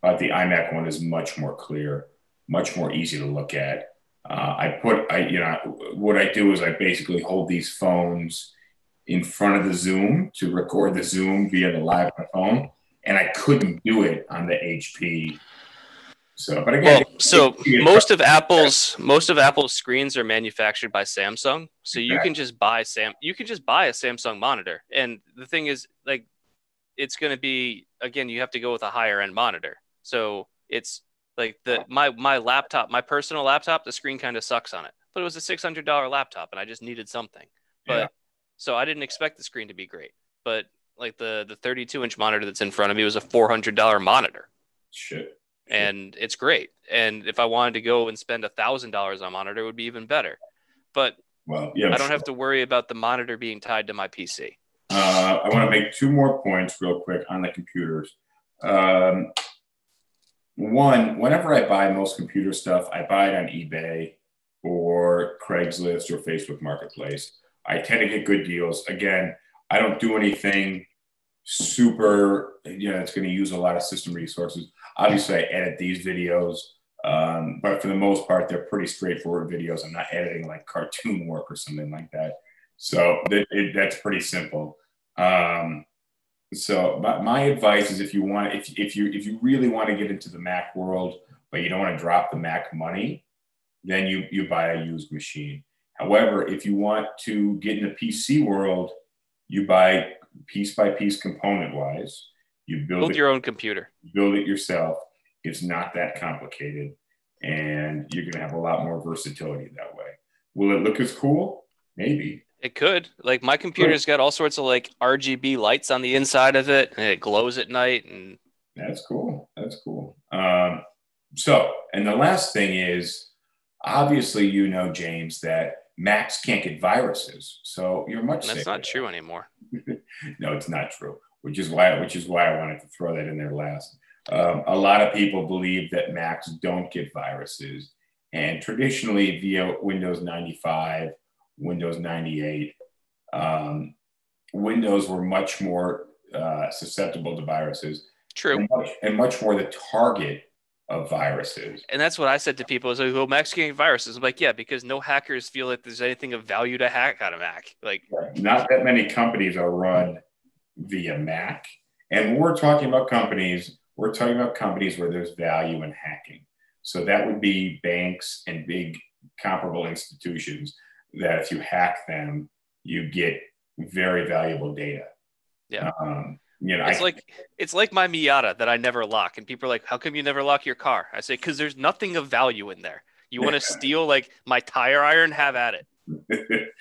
but the iMac one is much more clear, much more easy to look at. Uh, I put, I you know, what I do is I basically hold these phones in front of the Zoom to record the Zoom via the live on phone, and I couldn't do it on the HP. So, but again, Well, so most of Apple's most of Apple's screens are manufactured by Samsung, so you Exactly. can just buy Sam you can just buy a Samsung monitor. And the thing is, like, it's going to be again, you have to go with a higher end monitor. So it's like the my my laptop, my personal laptop, the screen kind of sucks on it, but it was a six hundred dollar laptop, and I just needed something. But Yeah. So I didn't expect the screen to be great, but like the the 32 inch monitor that's in front of me was a four hundred dollar monitor shit. and it's great. And if I wanted to go and spend a thousand dollars on a monitor, it would be even better. But Well, yeah, I don't have to worry about the monitor being tied to my PC. Uh, I want to make two more points real quick on the computers. Um, one, whenever I buy most computer stuff, I buy it on eBay or Craigslist or Facebook Marketplace. I tend to get good deals. Again, I don't do anything super, you know, it's going to use a lot of system resources. Obviously, I edit these videos, um, but for the most part, they're pretty straightforward videos. I'm not editing like cartoon work or something like that. So it, that's pretty simple. Um, so my, my advice is if you want, if, if you if you really want to get into the Mac world, but you don't want to drop the Mac money, then you you buy a used machine. However, if you want to get in the PC world, you buy piece by piece component wise. You build Build it, your own computer. build it yourself. It's not that complicated, and you're going to have a lot more versatility that way. Will it look as cool? Maybe. It could. Like my computer's got all sorts of like RGB lights on the inside of it, and it glows at night. And That's cool. That's cool. Um, so, and the last thing is, obviously, you know, James, that Macs can't get viruses. So you're much. that's safer. not true anymore. no, it's not true. Which is why, which is why I wanted to throw that in there last. Um, a lot of people believe that Macs don't get viruses, and traditionally via Windows 95, Windows 98, um, Windows were much more uh, susceptible to viruses True. and much, and much more the target of viruses. And that's what I said to people is like, well, Mac's getting viruses. I'm like, yeah, because no hackers feel like there's anything of value to hack out of Mac. Like, Not that many companies are run via Mac. And we're talking about companies, we're talking about companies where there's value in hacking. So that would be banks and big comparable institutions that if you hack them, you get very valuable data. Yeah. Um, you know, it's I, like it's like my Miata that I never lock, and people are like, "How come you never lock your car?" I say, "Because there's nothing of value in there. You want to steal like my tire iron? Have at it."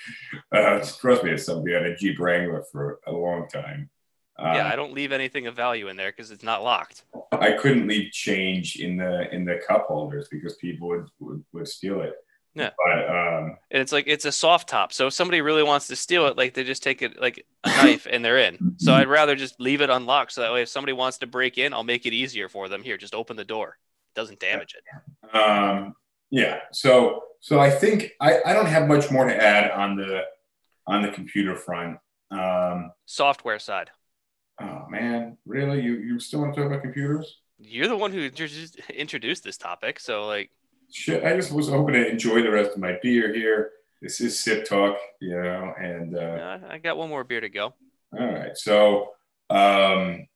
uh, trust me, it's something I had a Jeep Wrangler for a long time. Uh, yeah, I don't leave anything of value in there because it's not locked. I couldn't leave change in the in the cup holders because people would would, would steal it. Yeah. But um, And it's like it's a soft top, so if somebody really wants to steal it, like they just take it like a knife and they're in. So I'd rather just leave it unlocked, so that way if somebody wants to break in, I'll make it easier for them. Here, just open the door. It doesn't damage it. um, yeah. So so I think I, I don't have much more to add on the on the computer front. Um, Software side. oh man, really? You you still want to talk about computers? You're the one who introduced introduced this topic, so like I just was hoping to enjoy the rest of my beer here. This is sip talk, you know, and uh, uh, I got one more beer to go. All right. So, um,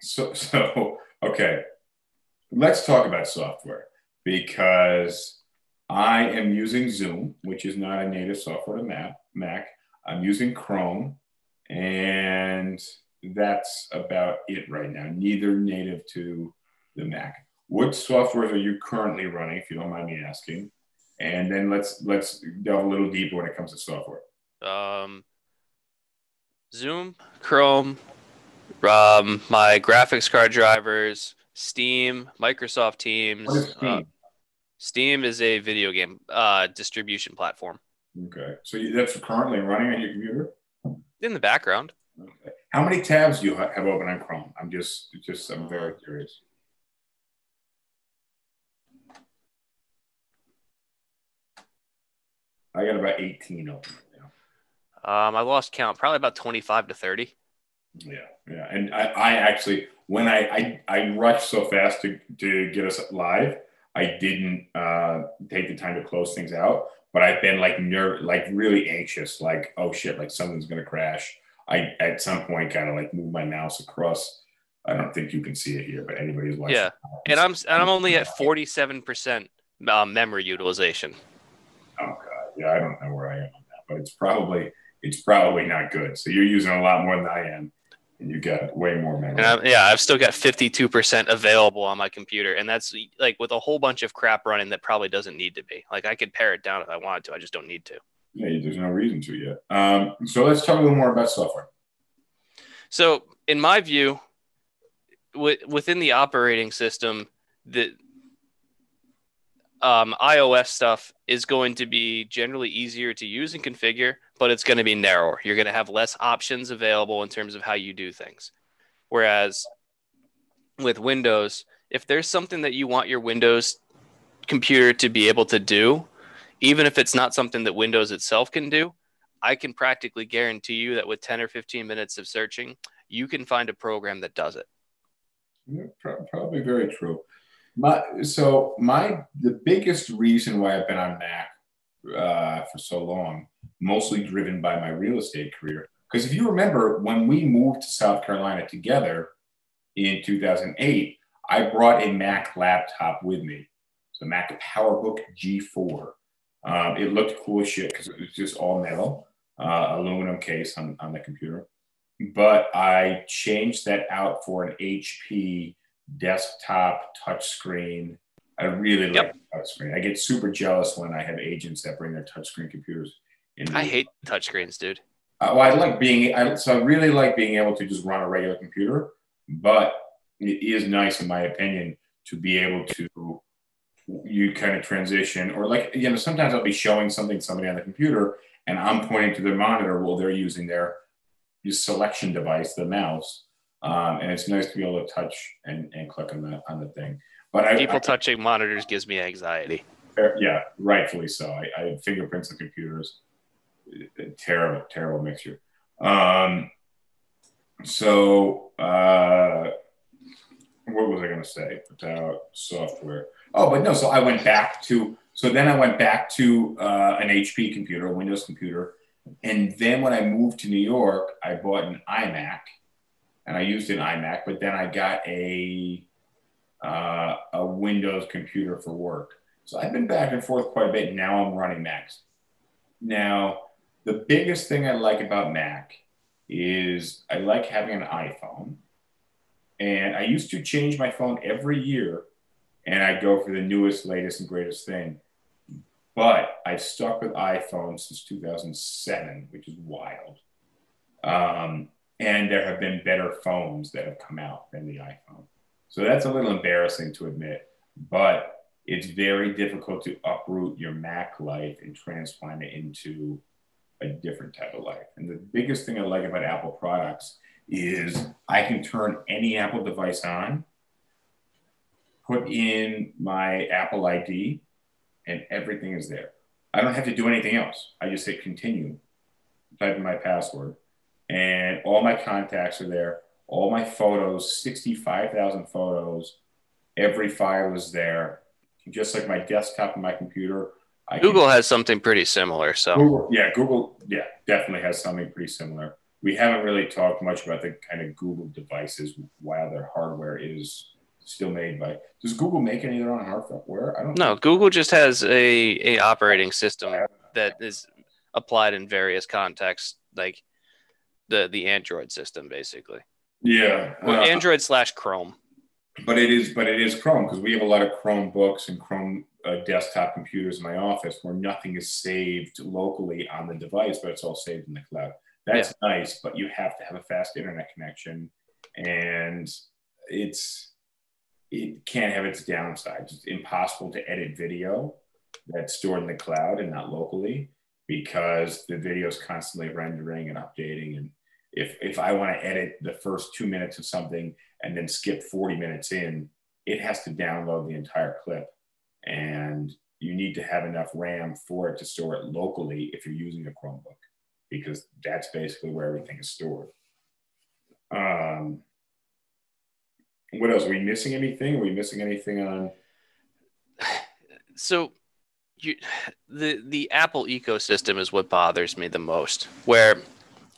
so, so, okay. Let's talk about software because I am using Zoom, which is not a native software to Mac. Mac. I'm using Chrome, and that's about it right now. Neither native to the Mac. What softwares are you currently running, if you don't mind me asking? And then let's let's delve a little deeper when it comes to software. Um, Zoom, Chrome, um, my graphics card drivers, Steam, Microsoft Teams. Is uh, Steam? Steam is a video game uh, distribution platform. okay, so you- that's currently running on your computer. In the background, Okay. How many tabs do you ha- have open on Chrome? I'm just just I'm very curious. I got about 18 open right now. um, I lost count, probably about 25 to 30. Yeah, yeah. And I, I actually, when I, I, I rushed so fast to, to get us live, I didn't uh, take the time to close things out. But I've been like nerve, like really anxious, like oh shit, like something's gonna crash. I at some point kind of like moved my mouse across. I don't think you can see it here, but anybody's watching, Yeah, and I'm and I'm only at 47 percent um, memory utilization. oh yeah, I don't know where I am on that, but it's probably it's probably not good. So you're using a lot more than I am, and you got way more memory. And yeah, I've still got 52 percent available on my computer, and that's like with a whole bunch of crap running that probably doesn't need to be. Like I could pare it down if I wanted to. I just don't need to. Yeah, there's no reason to yet. Um, so let's talk a little more about software. So, in my view, wi- within the operating system, the um, iOS stuff is going to be generally easier to use and configure, but it's going to be narrower. You're going to have less options available in terms of how you do things. Whereas with Windows, if there's something that you want your Windows computer to be able to do, even if it's not something that Windows itself can do, I can practically guarantee you that with 10 or 15 minutes of searching, you can find a program that does it. Probably very true. My so my the biggest reason why I've been on Mac uh, for so long, mostly driven by my real estate career. Because if you remember, when we moved to South Carolina together in 2008, I brought a Mac laptop with me. So Mac PowerBook G4. Um, it looked cool as shit because it was just all metal, uh, aluminum case on, on the computer. But I changed that out for an HP desktop touchscreen. I really Yep. like touchscreen. I get super jealous when I have agents that bring their touchscreen computers. In I hate touchscreens, dude. uh, well, I like being, I, so I really like being able to just run a regular computer, but it is nice, in my opinion, to be able to, you kind of transition, or like, you know, sometimes I'll be showing something to somebody on the computer and I'm pointing to their monitor while they're using their selection device, the mouse. Um, and it's nice to be able to touch and, and click on the, on the thing. But People I- touching monitors gives me anxiety. uh, yeah, rightfully so. I, I have fingerprints on computers. A terrible, terrible mixture. Um, so, uh, what was I going to say about software? Oh, but no. So I went back to. So then I went back to uh, an HP computer, a Windows computer, and then when I moved to New York, I bought an iMac, and I used an iMac. But then I got a uh, a Windows computer for work. So I've been back and forth quite a bit. Now I'm running Macs. Now, the biggest thing I like about Mac is I like having an iPhone. And I used to change my phone every year and I'd go for the newest, latest, and greatest thing. But I've stuck with iPhone since 2007, which is wild. Um, and there have been better phones that have come out than the iPhone. So that's a little embarrassing to admit, but it's very difficult to uproot your Mac life and transplant it into a different type of life. And the biggest thing I like about Apple products is I can turn any Apple device on, put in my Apple ID, and everything is there. I don't have to do anything else. I just hit continue, type in my password, and all my contacts are there. All my photos, 65,000 photos, every file is there. Just like my desktop and my computer. I can- Google has something pretty similar. So Google, yeah, Google, yeah, definitely has something pretty similar. We haven't really talked much about the kind of Google devices while their hardware is still made by. Does Google make any of their own hardware? I don't no, Google just has a, a operating system that is applied in various contexts, like the the Android system, basically, Yeah. uh, Android slash Chrome. but it is, but it is Chrome because we have a lot of Chromebooks and Chrome uh, desktop computers in my office where nothing is saved locally on the device, but it's all saved in the cloud. That's nice, but you have to have a fast internet connection, and it's it can't have its downsides. It's impossible to edit video that's stored in the cloud and not locally because the video is constantly rendering and updating. And if if I want to edit the first two minutes of something and then skip 40 minutes in, it has to download the entire clip. And you need to have enough RAM for it to store it locally if you're using a Chromebook, because that's basically where everything is stored. Um, what else? Are we missing anything? Are we missing anything on? so you the the apple ecosystem is what bothers me the most where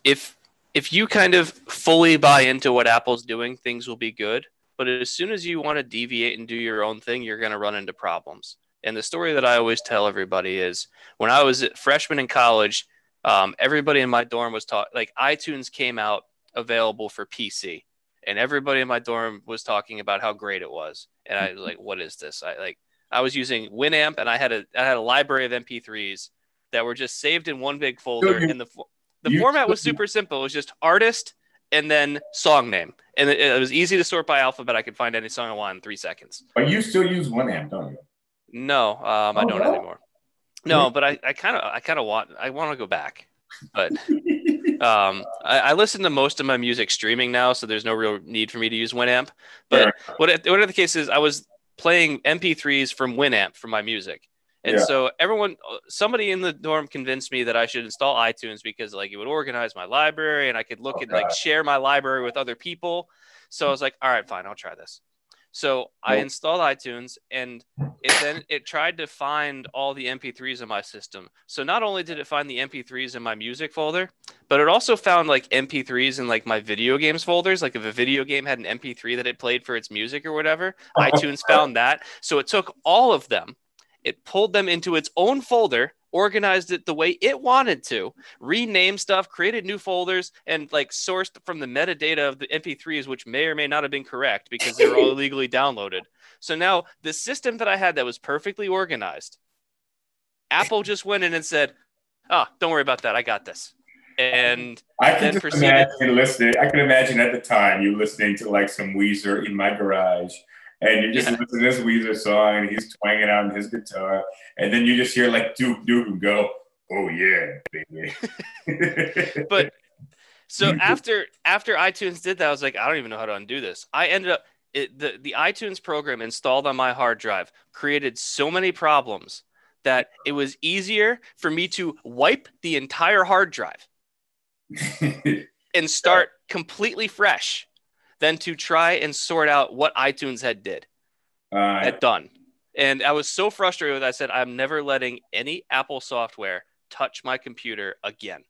if if you kind of fully buy into what apple's doing things will be good. But as soon as you want to deviate and do your own thing you're going to run into problems. And the story that i always tell everybody is when i was a freshman in college um, everybody in my dorm was taught like itunes came out available for pc and everybody in my dorm was talking about how great it was. And i was like what is this? I like I was using Winamp, and I had a I had a library of MP3s that were just saved in one big folder. in the the you format was super simple. It was just artist and then song name, and it, it was easy to sort by alphabet. I could find any song I want in three seconds. But you still use Winamp, don't you? No, um, I Oh, don't no? anymore. No, but I I kind of I kind of want I want to go back, but um, I, I listen to most of my music streaming now, so there's no real need for me to use Winamp. But what what are the cases? I was playing MP3s from Winamp for my music. And Yeah. so everyone, uh, somebody in the dorm convinced me that I should install iTunes because like it would organize my library and I could look Oh, and like share my library with other people. So I was like, all right, fine, I'll try this. So I installed iTunes and it then it tried to find all the MP3s in my system. So not only did it find the MP3s in my music folder, but it also found like MP3s in like my video games folders. Like if a video game had an MP3 that it played for its music or whatever, iTunes found that. So it took all of them, it pulled them into its own folder, organized it the way it wanted to, renamed stuff, created new folders, and like sourced from the metadata of the MP3s, which may or may not have been correct because they were all illegally downloaded. So now the system that I had that was perfectly organized, Apple just went in and said, "Oh, don't worry about that. I got this." And I can just proceeded- imagine listening. I can imagine at the time you listening to like some Weezer in my garage, and you're just Yeah. listening to this Weezer song, and he's twanging on his guitar, and then you just hear like Duke Nukem go, "Oh yeah, baby." but so after after iTunes did that, I was like, I don't even know how to undo this. I ended up it, the the iTunes program installed on my hard drive created so many problems that it was easier for me to wipe the entire hard drive and start completely fresh than to try and sort out what iTunes had did uh, had done. And I was so frustrated with that. I said, I'm never letting any Apple software touch my computer again.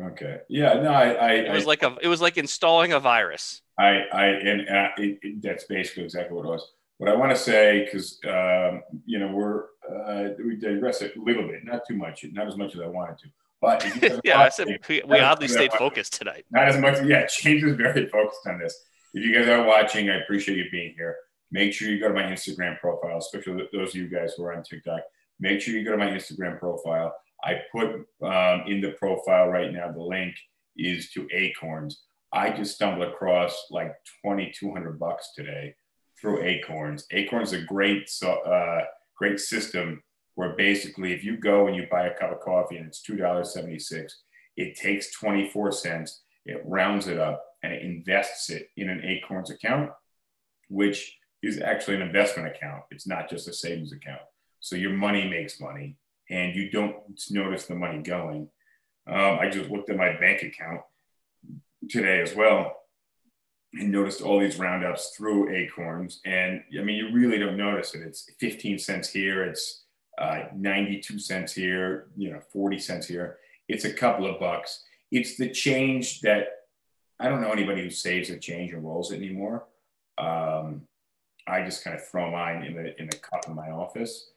okay, yeah, no, I, I, It was like a it was like installing a virus. I, I, and uh, it, it, that's basically exactly what it was. What I want to say, because um, you know we're uh, we digress a little bit, not too much, not as much as I wanted to, but if you guys are yeah, I said we, we oddly stayed focused tonight. not as much. Yeah, James is very focused on this. If you guys are watching, I appreciate you being here. Make sure you go to my Instagram profile, especially those of you guys who are on TikTok. Make sure you go to my Instagram profile. I put um, in the profile right now. The link is to Acorns. I just stumbled across like twenty two hundred bucks today through Acorns. Acorns is a great uh, great system where basically if you go and you buy a cup of coffee and it's two dollars seventy six, it takes twenty four cents it rounds it up and it invests it in an acorns account which is actually an investment account. It's not just a savings account. So your money makes money and you don't notice the money going. Um, i just looked at my bank account today as well and noticed all these roundups through acorns. And i mean you really don't notice it. It's 15 cents here. It's uh, 92 cents here you know 40 cents here. It's a couple of bucks. It's the change that I don't know anybody who saves the change and rolls it anymore. Um, I just kind of throw mine in the in the cup in my office.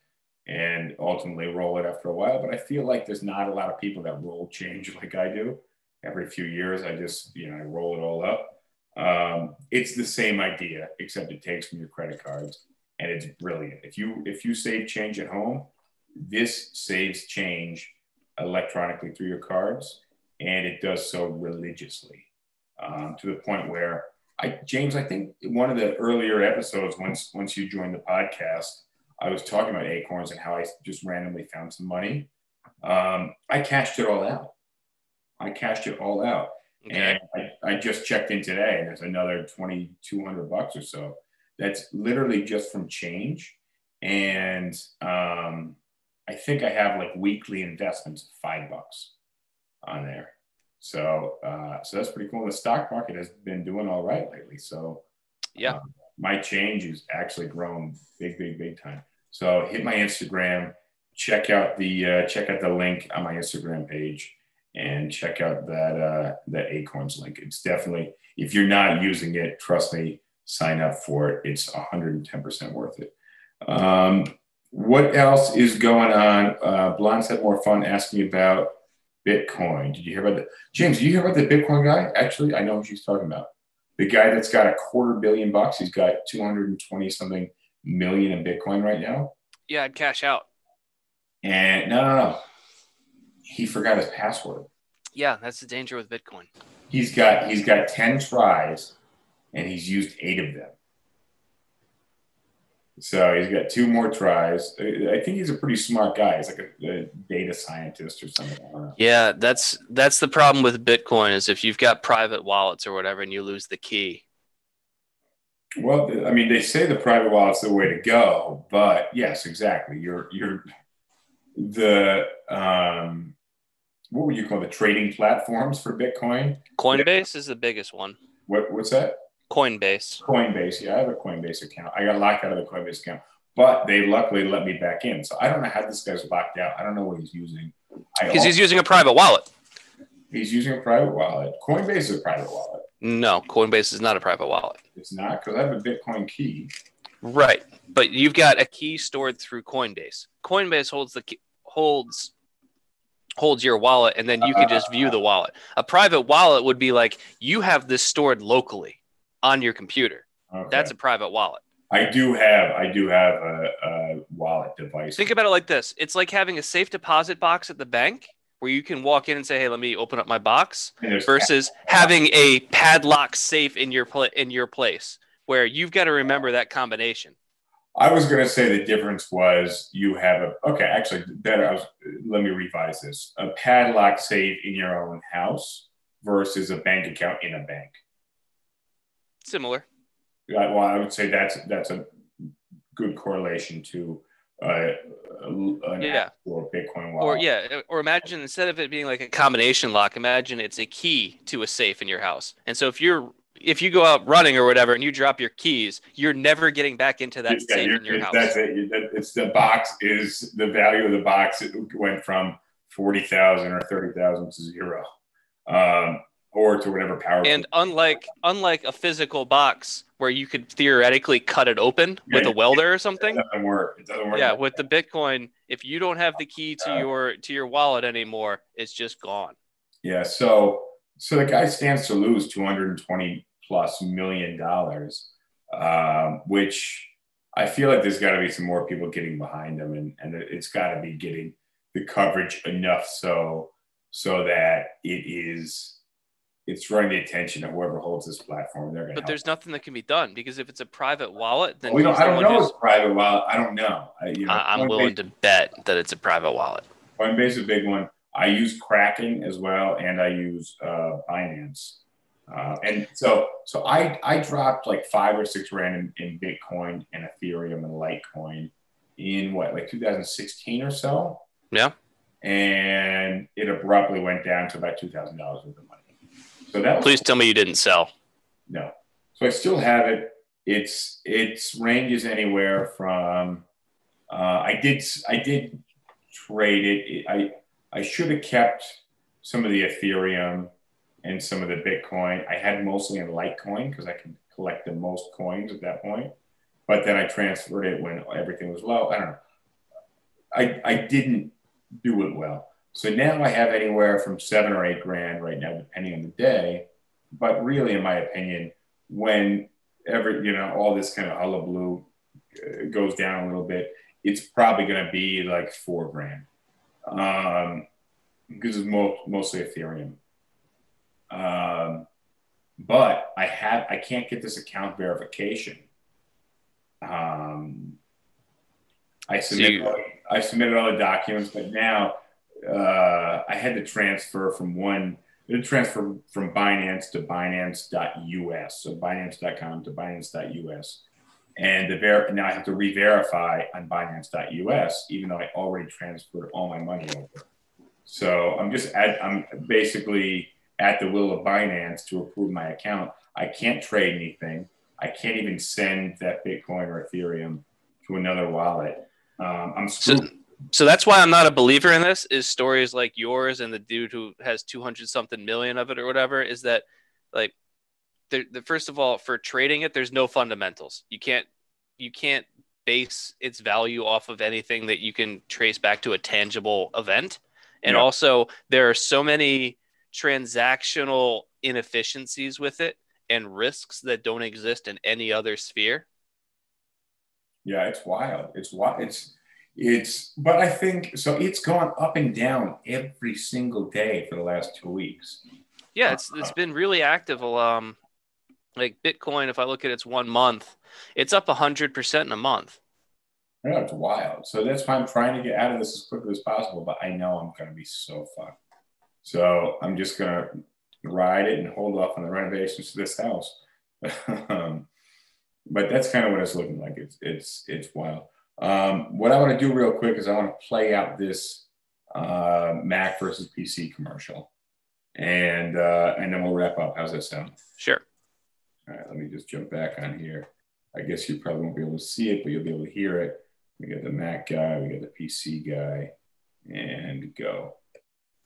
and ultimately roll it after a while. But I feel like there's not a lot of people that roll change like I do. Every few years, I just you know I roll it all up. Um, it's the same idea, except it takes from your credit cards, and it's brilliant. If you if you save change at home, this saves change electronically through your cards, and it does so religiously um, to the point where I, James, I think one of the earlier episodes, once once you joined the podcast, I was talking about acorns and how I just randomly found some money. Um, I cashed it all out. I cashed it all out, Okay. and I, I just checked in today, and there's another twenty two hundred bucks or so. That's literally just from change, and um, I think I have like weekly investments of five bucks on there. So, uh, so that's pretty cool. The stock market has been doing all right lately. So, Yeah. um, my change is actually grown big, big, big time. So, hit my Instagram, check out the uh, check out the link on my Instagram page, and check out that uh, that Acorns link. It's definitely if you're not using it, trust me, sign up for it. It's 110 percent worth it. Um, what else is going on? Uh, Blonde had more fun asking about Bitcoin. Did you hear about that? James, did you hear about the Bitcoin guy? Actually, I know who she's talking about. The guy that's got a quarter billion bucks. He's got 220 something million in Bitcoin right now. Yeah, I'd cash out. And no, no, no. He forgot his password. Yeah, that's the danger with Bitcoin. He's got he's got 10 tries and he's used eight of them. So he's got two more tries. I think he's a pretty smart guy. He's like a, a data scientist or something. I don't know. Yeah, that's that's the problem with Bitcoin is if you've got private wallets or whatever and you lose the key. Well, I mean, they say the private wallet's the way to go, but yes, exactly. You're you're the um, what would you call the trading platforms for Bitcoin? Coinbase is the biggest one. What what's that? Coinbase. Coinbase. Yeah, I have a Coinbase account. I got locked out of the Coinbase account, but they luckily let me back in. So I don't know how this guy's locked out. I don't know what he's using. Because he's using a private wallet. he's using a private wallet. Coinbase is a private wallet. No, Coinbase is not a private wallet. It's not because I have a Bitcoin key. Right. But you've got a key stored through Coinbase. Coinbase holds the key, holds holds your wallet and then you can just view the wallet. A private wallet would be like you have this stored locally on your computer. Okay. That's a private wallet. I do have I do have a, a wallet device. Think about it like this. It's like having a safe deposit box at the bank where you can walk in and say, "Hey, let me open up my box." Versus having a padlock safe in your pla- in your place where you've got to remember that combination. I was going to say the difference was you have a okay. Actually, better. I was, let me revise this: a padlock safe in your own house versus a bank account in a bank. Similar. Yeah, Well, I would say that's that's a good correlation to uh, an Yeah. or Bitcoin wallet. Or yeah, or imagine instead of it being like a combination lock, imagine it's a key to a safe in your house. And so if you're if you go out running or whatever and you drop your keys, you're never getting back into that Yeah, safe in your house. That's it. It's the box is the value of the box. It went from forty thousand or thirty thousand to zero, um, or to whatever power. And unlike unlike a physical box where you could theoretically cut it open with a welder or it something, doesn't work. It doesn't work. yeah, with the Bitcoin, if you don't have the key to Yeah. your to your wallet anymore, it's just gone. Yeah. So so the guy stands to lose two hundred and twenty plus million dollars, um, which I feel like there's got to be some more people getting behind him, and and it's got to be getting the coverage enough so so that it is it's drawing the attention of whoever holds this platform. They're going. But there's nothing that can be done because if it's a private wallet, then we don't, I don't know who's- it's private wallet. I don't know. I, you know, I- I'm Coinbase- willing to bet that it's a private wallet. Coinbase is a big one. I use Kraken as well, and I use uh, Binance. Uh, and so, so I I dropped like five or six rand in, in Bitcoin and Ethereum and Litecoin in what like 2016 or so, Yeah. and it abruptly went down to about two thousand dollars worth of money. So that was Please tell me you didn't sell. no. So I still have it. It's it's ranges anywhere from uh, I did I did trade it. I I should have kept some of the Ethereum and some of the Bitcoin. I had mostly in Litecoin because I could collect the most coins at that point. But then I transferred it when everything was low. I don't know. I, I didn't do it well. So now I have anywhere from seven or eight grand right now, depending on the day. But really, in my opinion, when ever you know all this kind of hullabaloo uh, goes down a little bit, it's probably going to be like four grand um, because it's mo- mostly Ethereum. Um, but I have I can't get this account verification. Um, I submitted all, I submitted all the documents, but now uh, I had to transfer from one I had to transfer from Binance to Binance.us, so Binance.com to Binance.us, and the ver- now I have to re-verify on Binance.us, even though I already transferred all my money over. So I'm just at, I'm basically at the will of Binance to approve my account. I can't trade anything. I can't even send that Bitcoin or Ethereum to another wallet. Um, I'm screwed. so that's why I'm not a believer in this. Is stories like yours and the dude who has 200 something million of it or whatever. Is that like the, the first of all for trading it, there's no fundamentals. You can't you can't base its value off of anything that you can trace back to a tangible event. And Yeah. also, there are so many transactional inefficiencies with it and risks that don't exist in any other sphere. Yeah, it's wild. It's wild. It's it's. But I think so. It's gone up and down every single day for the last two weeks. Yeah, it's it's been really active. Um, like Bitcoin, if I look at its one month, it's up hundred percent in a month. Yeah, it's wild. So that's why I'm trying to get out of this as quickly as possible. But I know I'm going to be so fucked. So I'm just going to ride it and hold off on the renovations to this house. um, but that's kind of what it's looking like. It's it's it's wild. Um, what I want to do real quick is I want to play out this uh, Mac versus PC commercial, and uh, and then we'll wrap up. How's that sound? Sure. All right, let me just jump back on here. I guess you probably won't be able to see it, but you'll be able to hear it. We got the Mac guy, we got the PC guy, and go.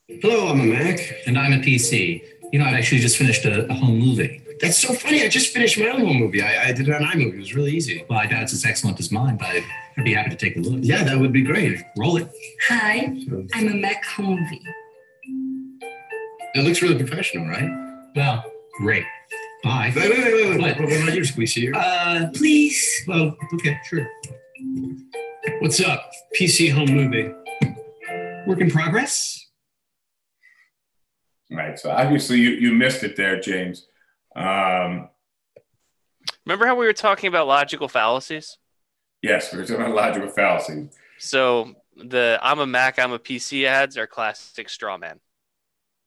Hello, I'm a Mac. And I'm a PC. You know, I actually just finished a, a home movie. That's so funny. I just finished my own home movie. I, I did it on iMovie. It was really easy. Well, I doubt it's as excellent as mine, but I'd, I'd be happy to take a look. Yeah, that would be great. Roll it. Hi, I'm a Mac Humvee. It looks really professional, right? Well, great. Bye. Wait, wait, wait, wait. wait. What? What, what about you, Squeezy? Uh, please. well, okay, sure. What's up? PC home movie. Work in progress? All right, so obviously you, you missed it there, James. Um, Remember how we were talking about logical fallacies? yes, we're talking about logical fallacy. So the I'm a Mac, I'm a PC ads are classic straw man.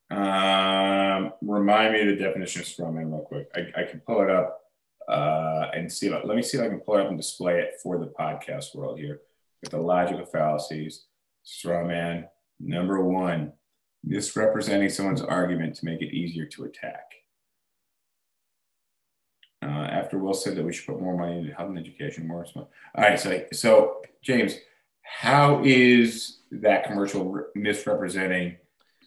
Um, remind me of the definition of straw man real quick. I, I can pull it up uh, and see. Let me see if I can pull it up and display it for the podcast world here. With the logical fallacies, straw man number one, misrepresenting someone's argument to make it easier to attack. Uh, after Will said that we should put more money into health and education, more smart. All right, so so James, how is that commercial re- misrepresenting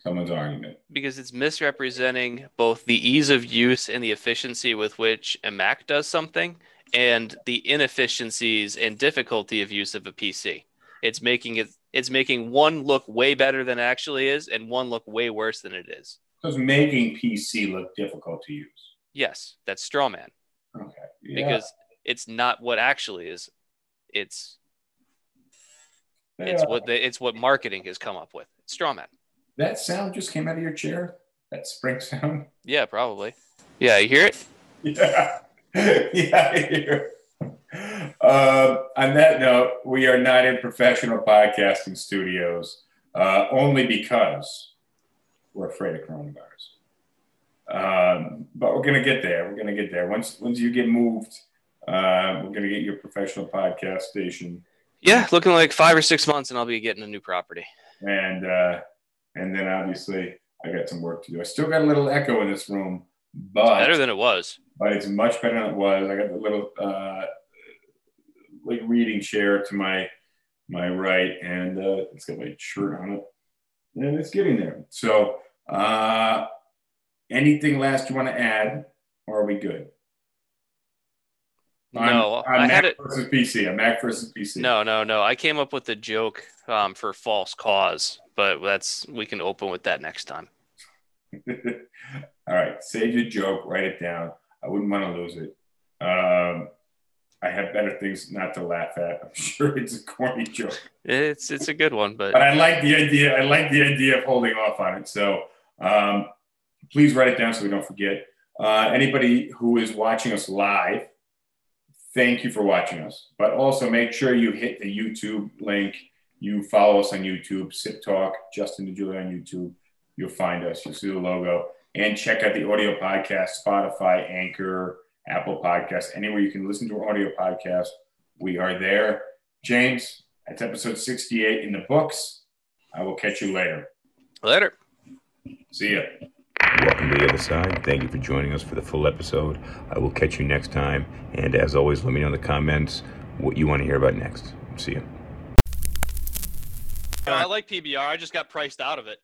someone's argument? because it's misrepresenting both the ease of use and the efficiency with which a Mac does something and the inefficiencies and difficulty of use of a PC. It's making it it's making one look way better than it actually is and one look way worse than it is. So it's making PC look difficult to use. Yes, that's straw man Okay. Yeah. because it's not what actually is. It's it's what the, it's what marketing has come up with. Strawman. that sound just came out of your chair. That spring sound. Yeah, probably. Yeah, you hear it? Yeah. yeah. I hear. Uh, on that note, we are not in professional podcasting studios, uh, only because we're afraid of coronavirus. Um, but we're gonna get there. We're gonna get there. Once once you get moved, uh, we're gonna get your professional podcast station. Yeah, looking like five or six months and I'll be getting a new property. and uh, and then obviously I got some work to do. I still got a little echo in this room, but Better than it was. but it's much better than it was. I got the little uh, like reading chair to my my right, and uh, it's got my shirt on it, and it's getting there. So, uh, anything last you want to add, or are we good? On- No, on I Mac had it- versus PC. On Mac versus PC. No, no, no. I came up with a joke um, for false cause, but that's we can open with that next time. All right, save your joke. Write it down. I wouldn't want to lose it. Um, I have better things not to laugh at. I'm sure it's a corny joke. It's it's a good one, but but I like the idea. I like the idea of holding off on it. So um, please write it down so we don't forget. Uh, anybody who is watching us live, thank you for watching us. But also make sure you hit the YouTube link. You follow us on YouTube, Sip Talk, Justin DeJulia on YouTube. You'll find us. You'll see the logo. And check out the audio podcast, Spotify, Anchor, Apple Podcasts, anywhere you can listen to our audio podcast. We are there. James, that's episode 68 in the books. I will catch you later. later. See ya. Welcome to the other side. Thank you for joining us for the full episode. I will catch you next time. And as always, let me know in the comments what you want to hear about next. See you. I like PBR. I just got priced out of it.